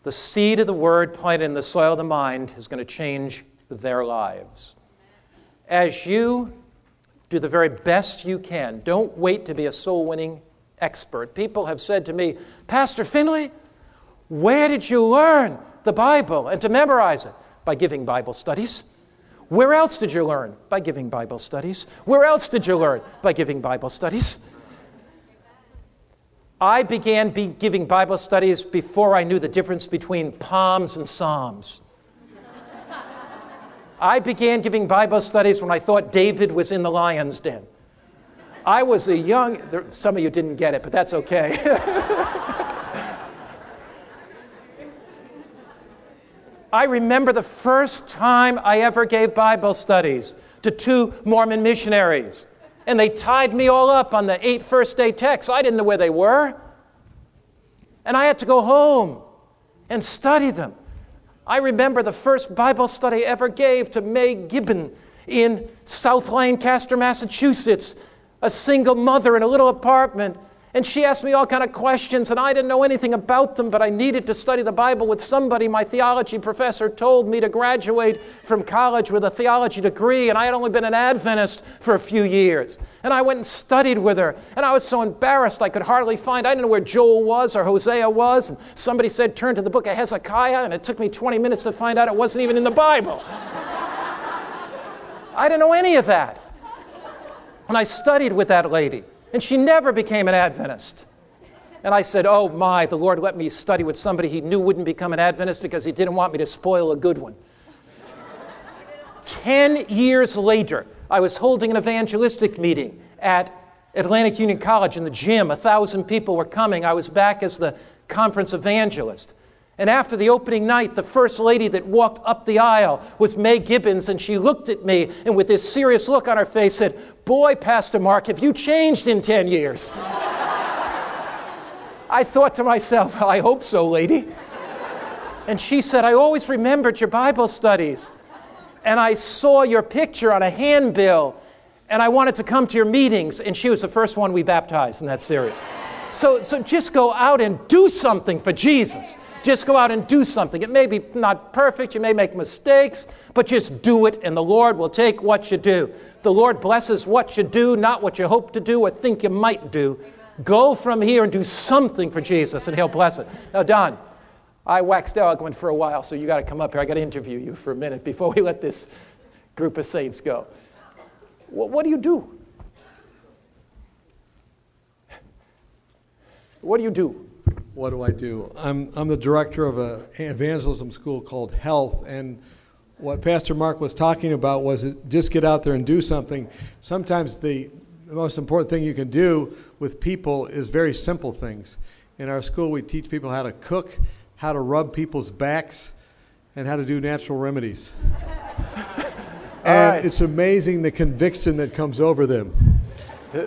the seed of the Word planted in the soil of the mind is going to change their lives. As you do the very best you can, don't wait to be a soul winning expert. People have said to me, Pastor Finley, where did you learn the Bible and to memorize it? By giving Bible studies. Where else did you learn? By giving Bible studies. Where else did you learn? By giving Bible studies. I began be giving Bible studies before I knew the difference between palms and psalms. I began giving Bible studies when I thought David was in the lion's den. I was a young, some of you didn't get it, but that's okay. [laughs] I remember the first time I ever gave Bible studies to two Mormon missionaries. And they tied me all up on the eight first day texts. I didn't know where they were. And I had to go home and study them. I remember the first Bible study I ever gave to May Gibbon in South Lancaster, Massachusetts, a single mother in a little apartment and she asked me all kind of questions, and I didn't know anything about them, but I needed to study the Bible with somebody. My theology professor told me to graduate from college with a theology degree, and I had only been an Adventist for a few years. And I went and studied with her, and I was so embarrassed I could hardly find, I didn't know where Joel was or Hosea was. And somebody said, turn to the book of Hezekiah, and it took me 20 minutes to find out it wasn't even in the Bible. [laughs] I didn't know any of that. And I studied with that lady. And she never became an Adventist. And I said, Oh my, the Lord let me study with somebody he knew wouldn't become an Adventist because he didn't want me to spoil a good one. Ten years later, I was holding an evangelistic meeting at Atlantic Union College in the gym. A thousand people were coming. I was back as the conference evangelist. And after the opening night, the first lady that walked up the aisle was May Gibbons, and she looked at me and with this serious look on her face said, Boy, Pastor Mark, have you changed in 10 years? [laughs] I thought to myself, I hope so, lady. And she said, I always remembered your Bible studies, and I saw your picture on a handbill, and I wanted to come to your meetings. And she was the first one we baptized in that series. So, so just go out and do something for Jesus. Just go out and do something. It may be not perfect, you may make mistakes, but just do it, and the Lord will take what you do. The Lord blesses what you do, not what you hope to do or think you might do. Go from here and do something for Jesus, and He'll bless it. Now, Don, I waxed eloquent for a while, so you got to come up here. I got to interview you for a minute before we let this group of saints go. What, what do you do? What do you do? What do I do? I'm, I'm the director of an evangelism school called Health, and what Pastor Mark was talking about was just get out there and do something. Sometimes the, the most important thing you can do with people is very simple things. In our school, we teach people how to cook, how to rub people's backs, and how to do natural remedies. [laughs] and right. it's amazing the conviction that comes over them.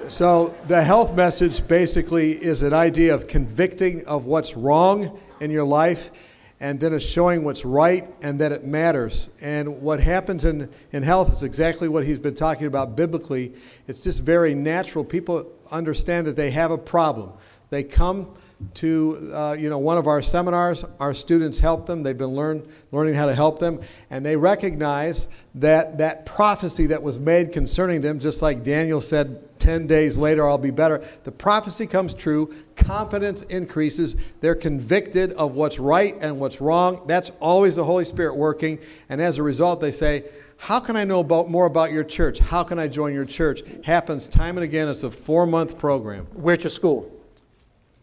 So, the health message basically is an idea of convicting of what's wrong in your life and then it's showing what's right and that it matters. And what happens in, in health is exactly what he's been talking about biblically. It's just very natural. People understand that they have a problem. They come to uh, you know one of our seminars. Our students help them. They've been learn, learning how to help them, and they recognize that that prophecy that was made concerning them, just like Daniel said, ten days later I'll be better. The prophecy comes true. Confidence increases. They're convicted of what's right and what's wrong. That's always the Holy Spirit working, and as a result, they say. How can I know about, more about your church? How can I join your church? Happens time and again. It's a four month program. Where's your school?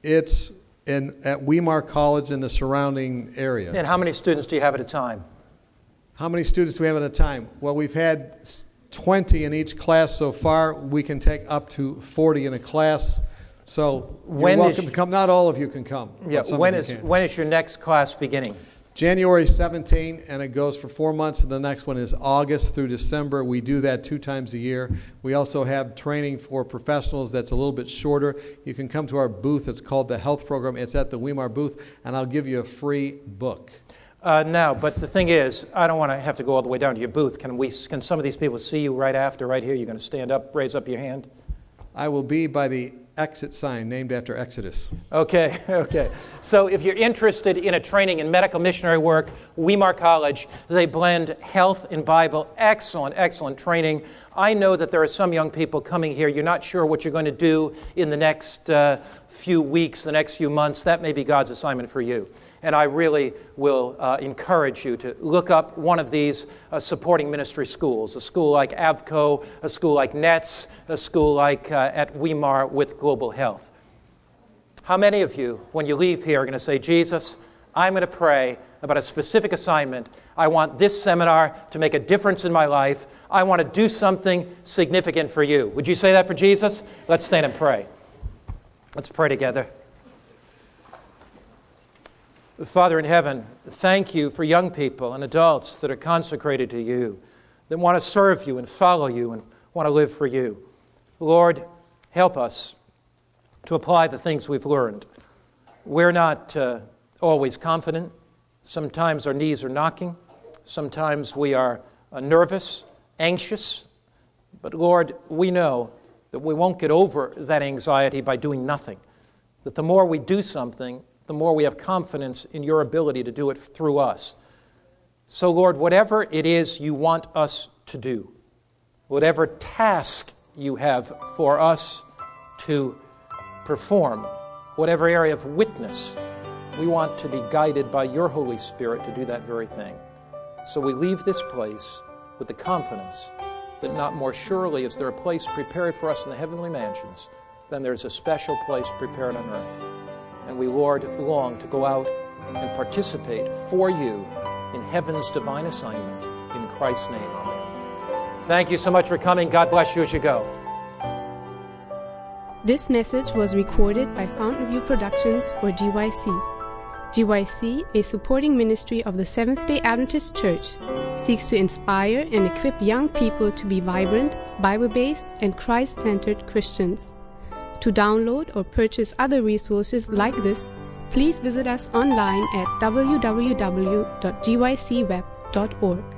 It's in, at Weimar College in the surrounding area. And how many students do you have at a time? How many students do we have at a time? Well, we've had 20 in each class so far. We can take up to 40 in a class. So you're when welcome to come. Not all of you can come. Yeah. When is when is your next class beginning? January 17, and it goes for four months. And the next one is August through December. We do that two times a year. We also have training for professionals that's a little bit shorter. You can come to our booth. It's called the Health Program. It's at the Weimar booth, and I'll give you a free book. Uh, no, but the thing is, I don't want to have to go all the way down to your booth. Can we? Can some of these people see you right after, right here? You're going to stand up, raise up your hand. I will be by the exit sign named after Exodus. Okay, [laughs] okay. So if you're interested in a training in medical missionary work, Weimar College, they blend health and Bible. Excellent, excellent training. I know that there are some young people coming here. You're not sure what you're going to do in the next uh, few weeks, the next few months. That may be God's assignment for you. And I really will uh, encourage you to look up one of these uh, supporting ministry schools a school like AFCOE, a school like NETS, a school like uh, at Weimar with Global Health. How many of you, when you leave here, are going to say, Jesus, I'm going to pray about a specific assignment. I want this seminar to make a difference in my life. I want to do something significant for you. Would you say that for Jesus? Let's stand and pray. Let's pray together. Father in heaven, thank you for young people and adults that are consecrated to you, that want to serve you and follow you and want to live for you. Lord, help us to apply the things we've learned. We're not uh, always confident. Sometimes our knees are knocking. Sometimes we are uh, nervous, anxious. But Lord, we know that we won't get over that anxiety by doing nothing. That the more we do something, the more we have confidence in your ability to do it through us. So, Lord, whatever it is you want us to do, whatever task you have for us to perform, whatever area of witness, we want to be guided by your Holy Spirit to do that very thing. So we leave this place with the confidence that not more surely is there a place prepared for us in the heavenly mansions than there's a special place prepared on earth. And we, long to go out and participate for you in heaven's divine assignment. In Christ's name, amen. Thank you so much for coming. God bless you as you go. This message was recorded by Fountain View Productions for GYC. GYC, a supporting ministry of the Seventh day Adventist Church, seeks to inspire and equip young people to be vibrant, Bible based, and Christ centered Christians. To download or purchase other resources like this, please visit us online at www.gycweb.org.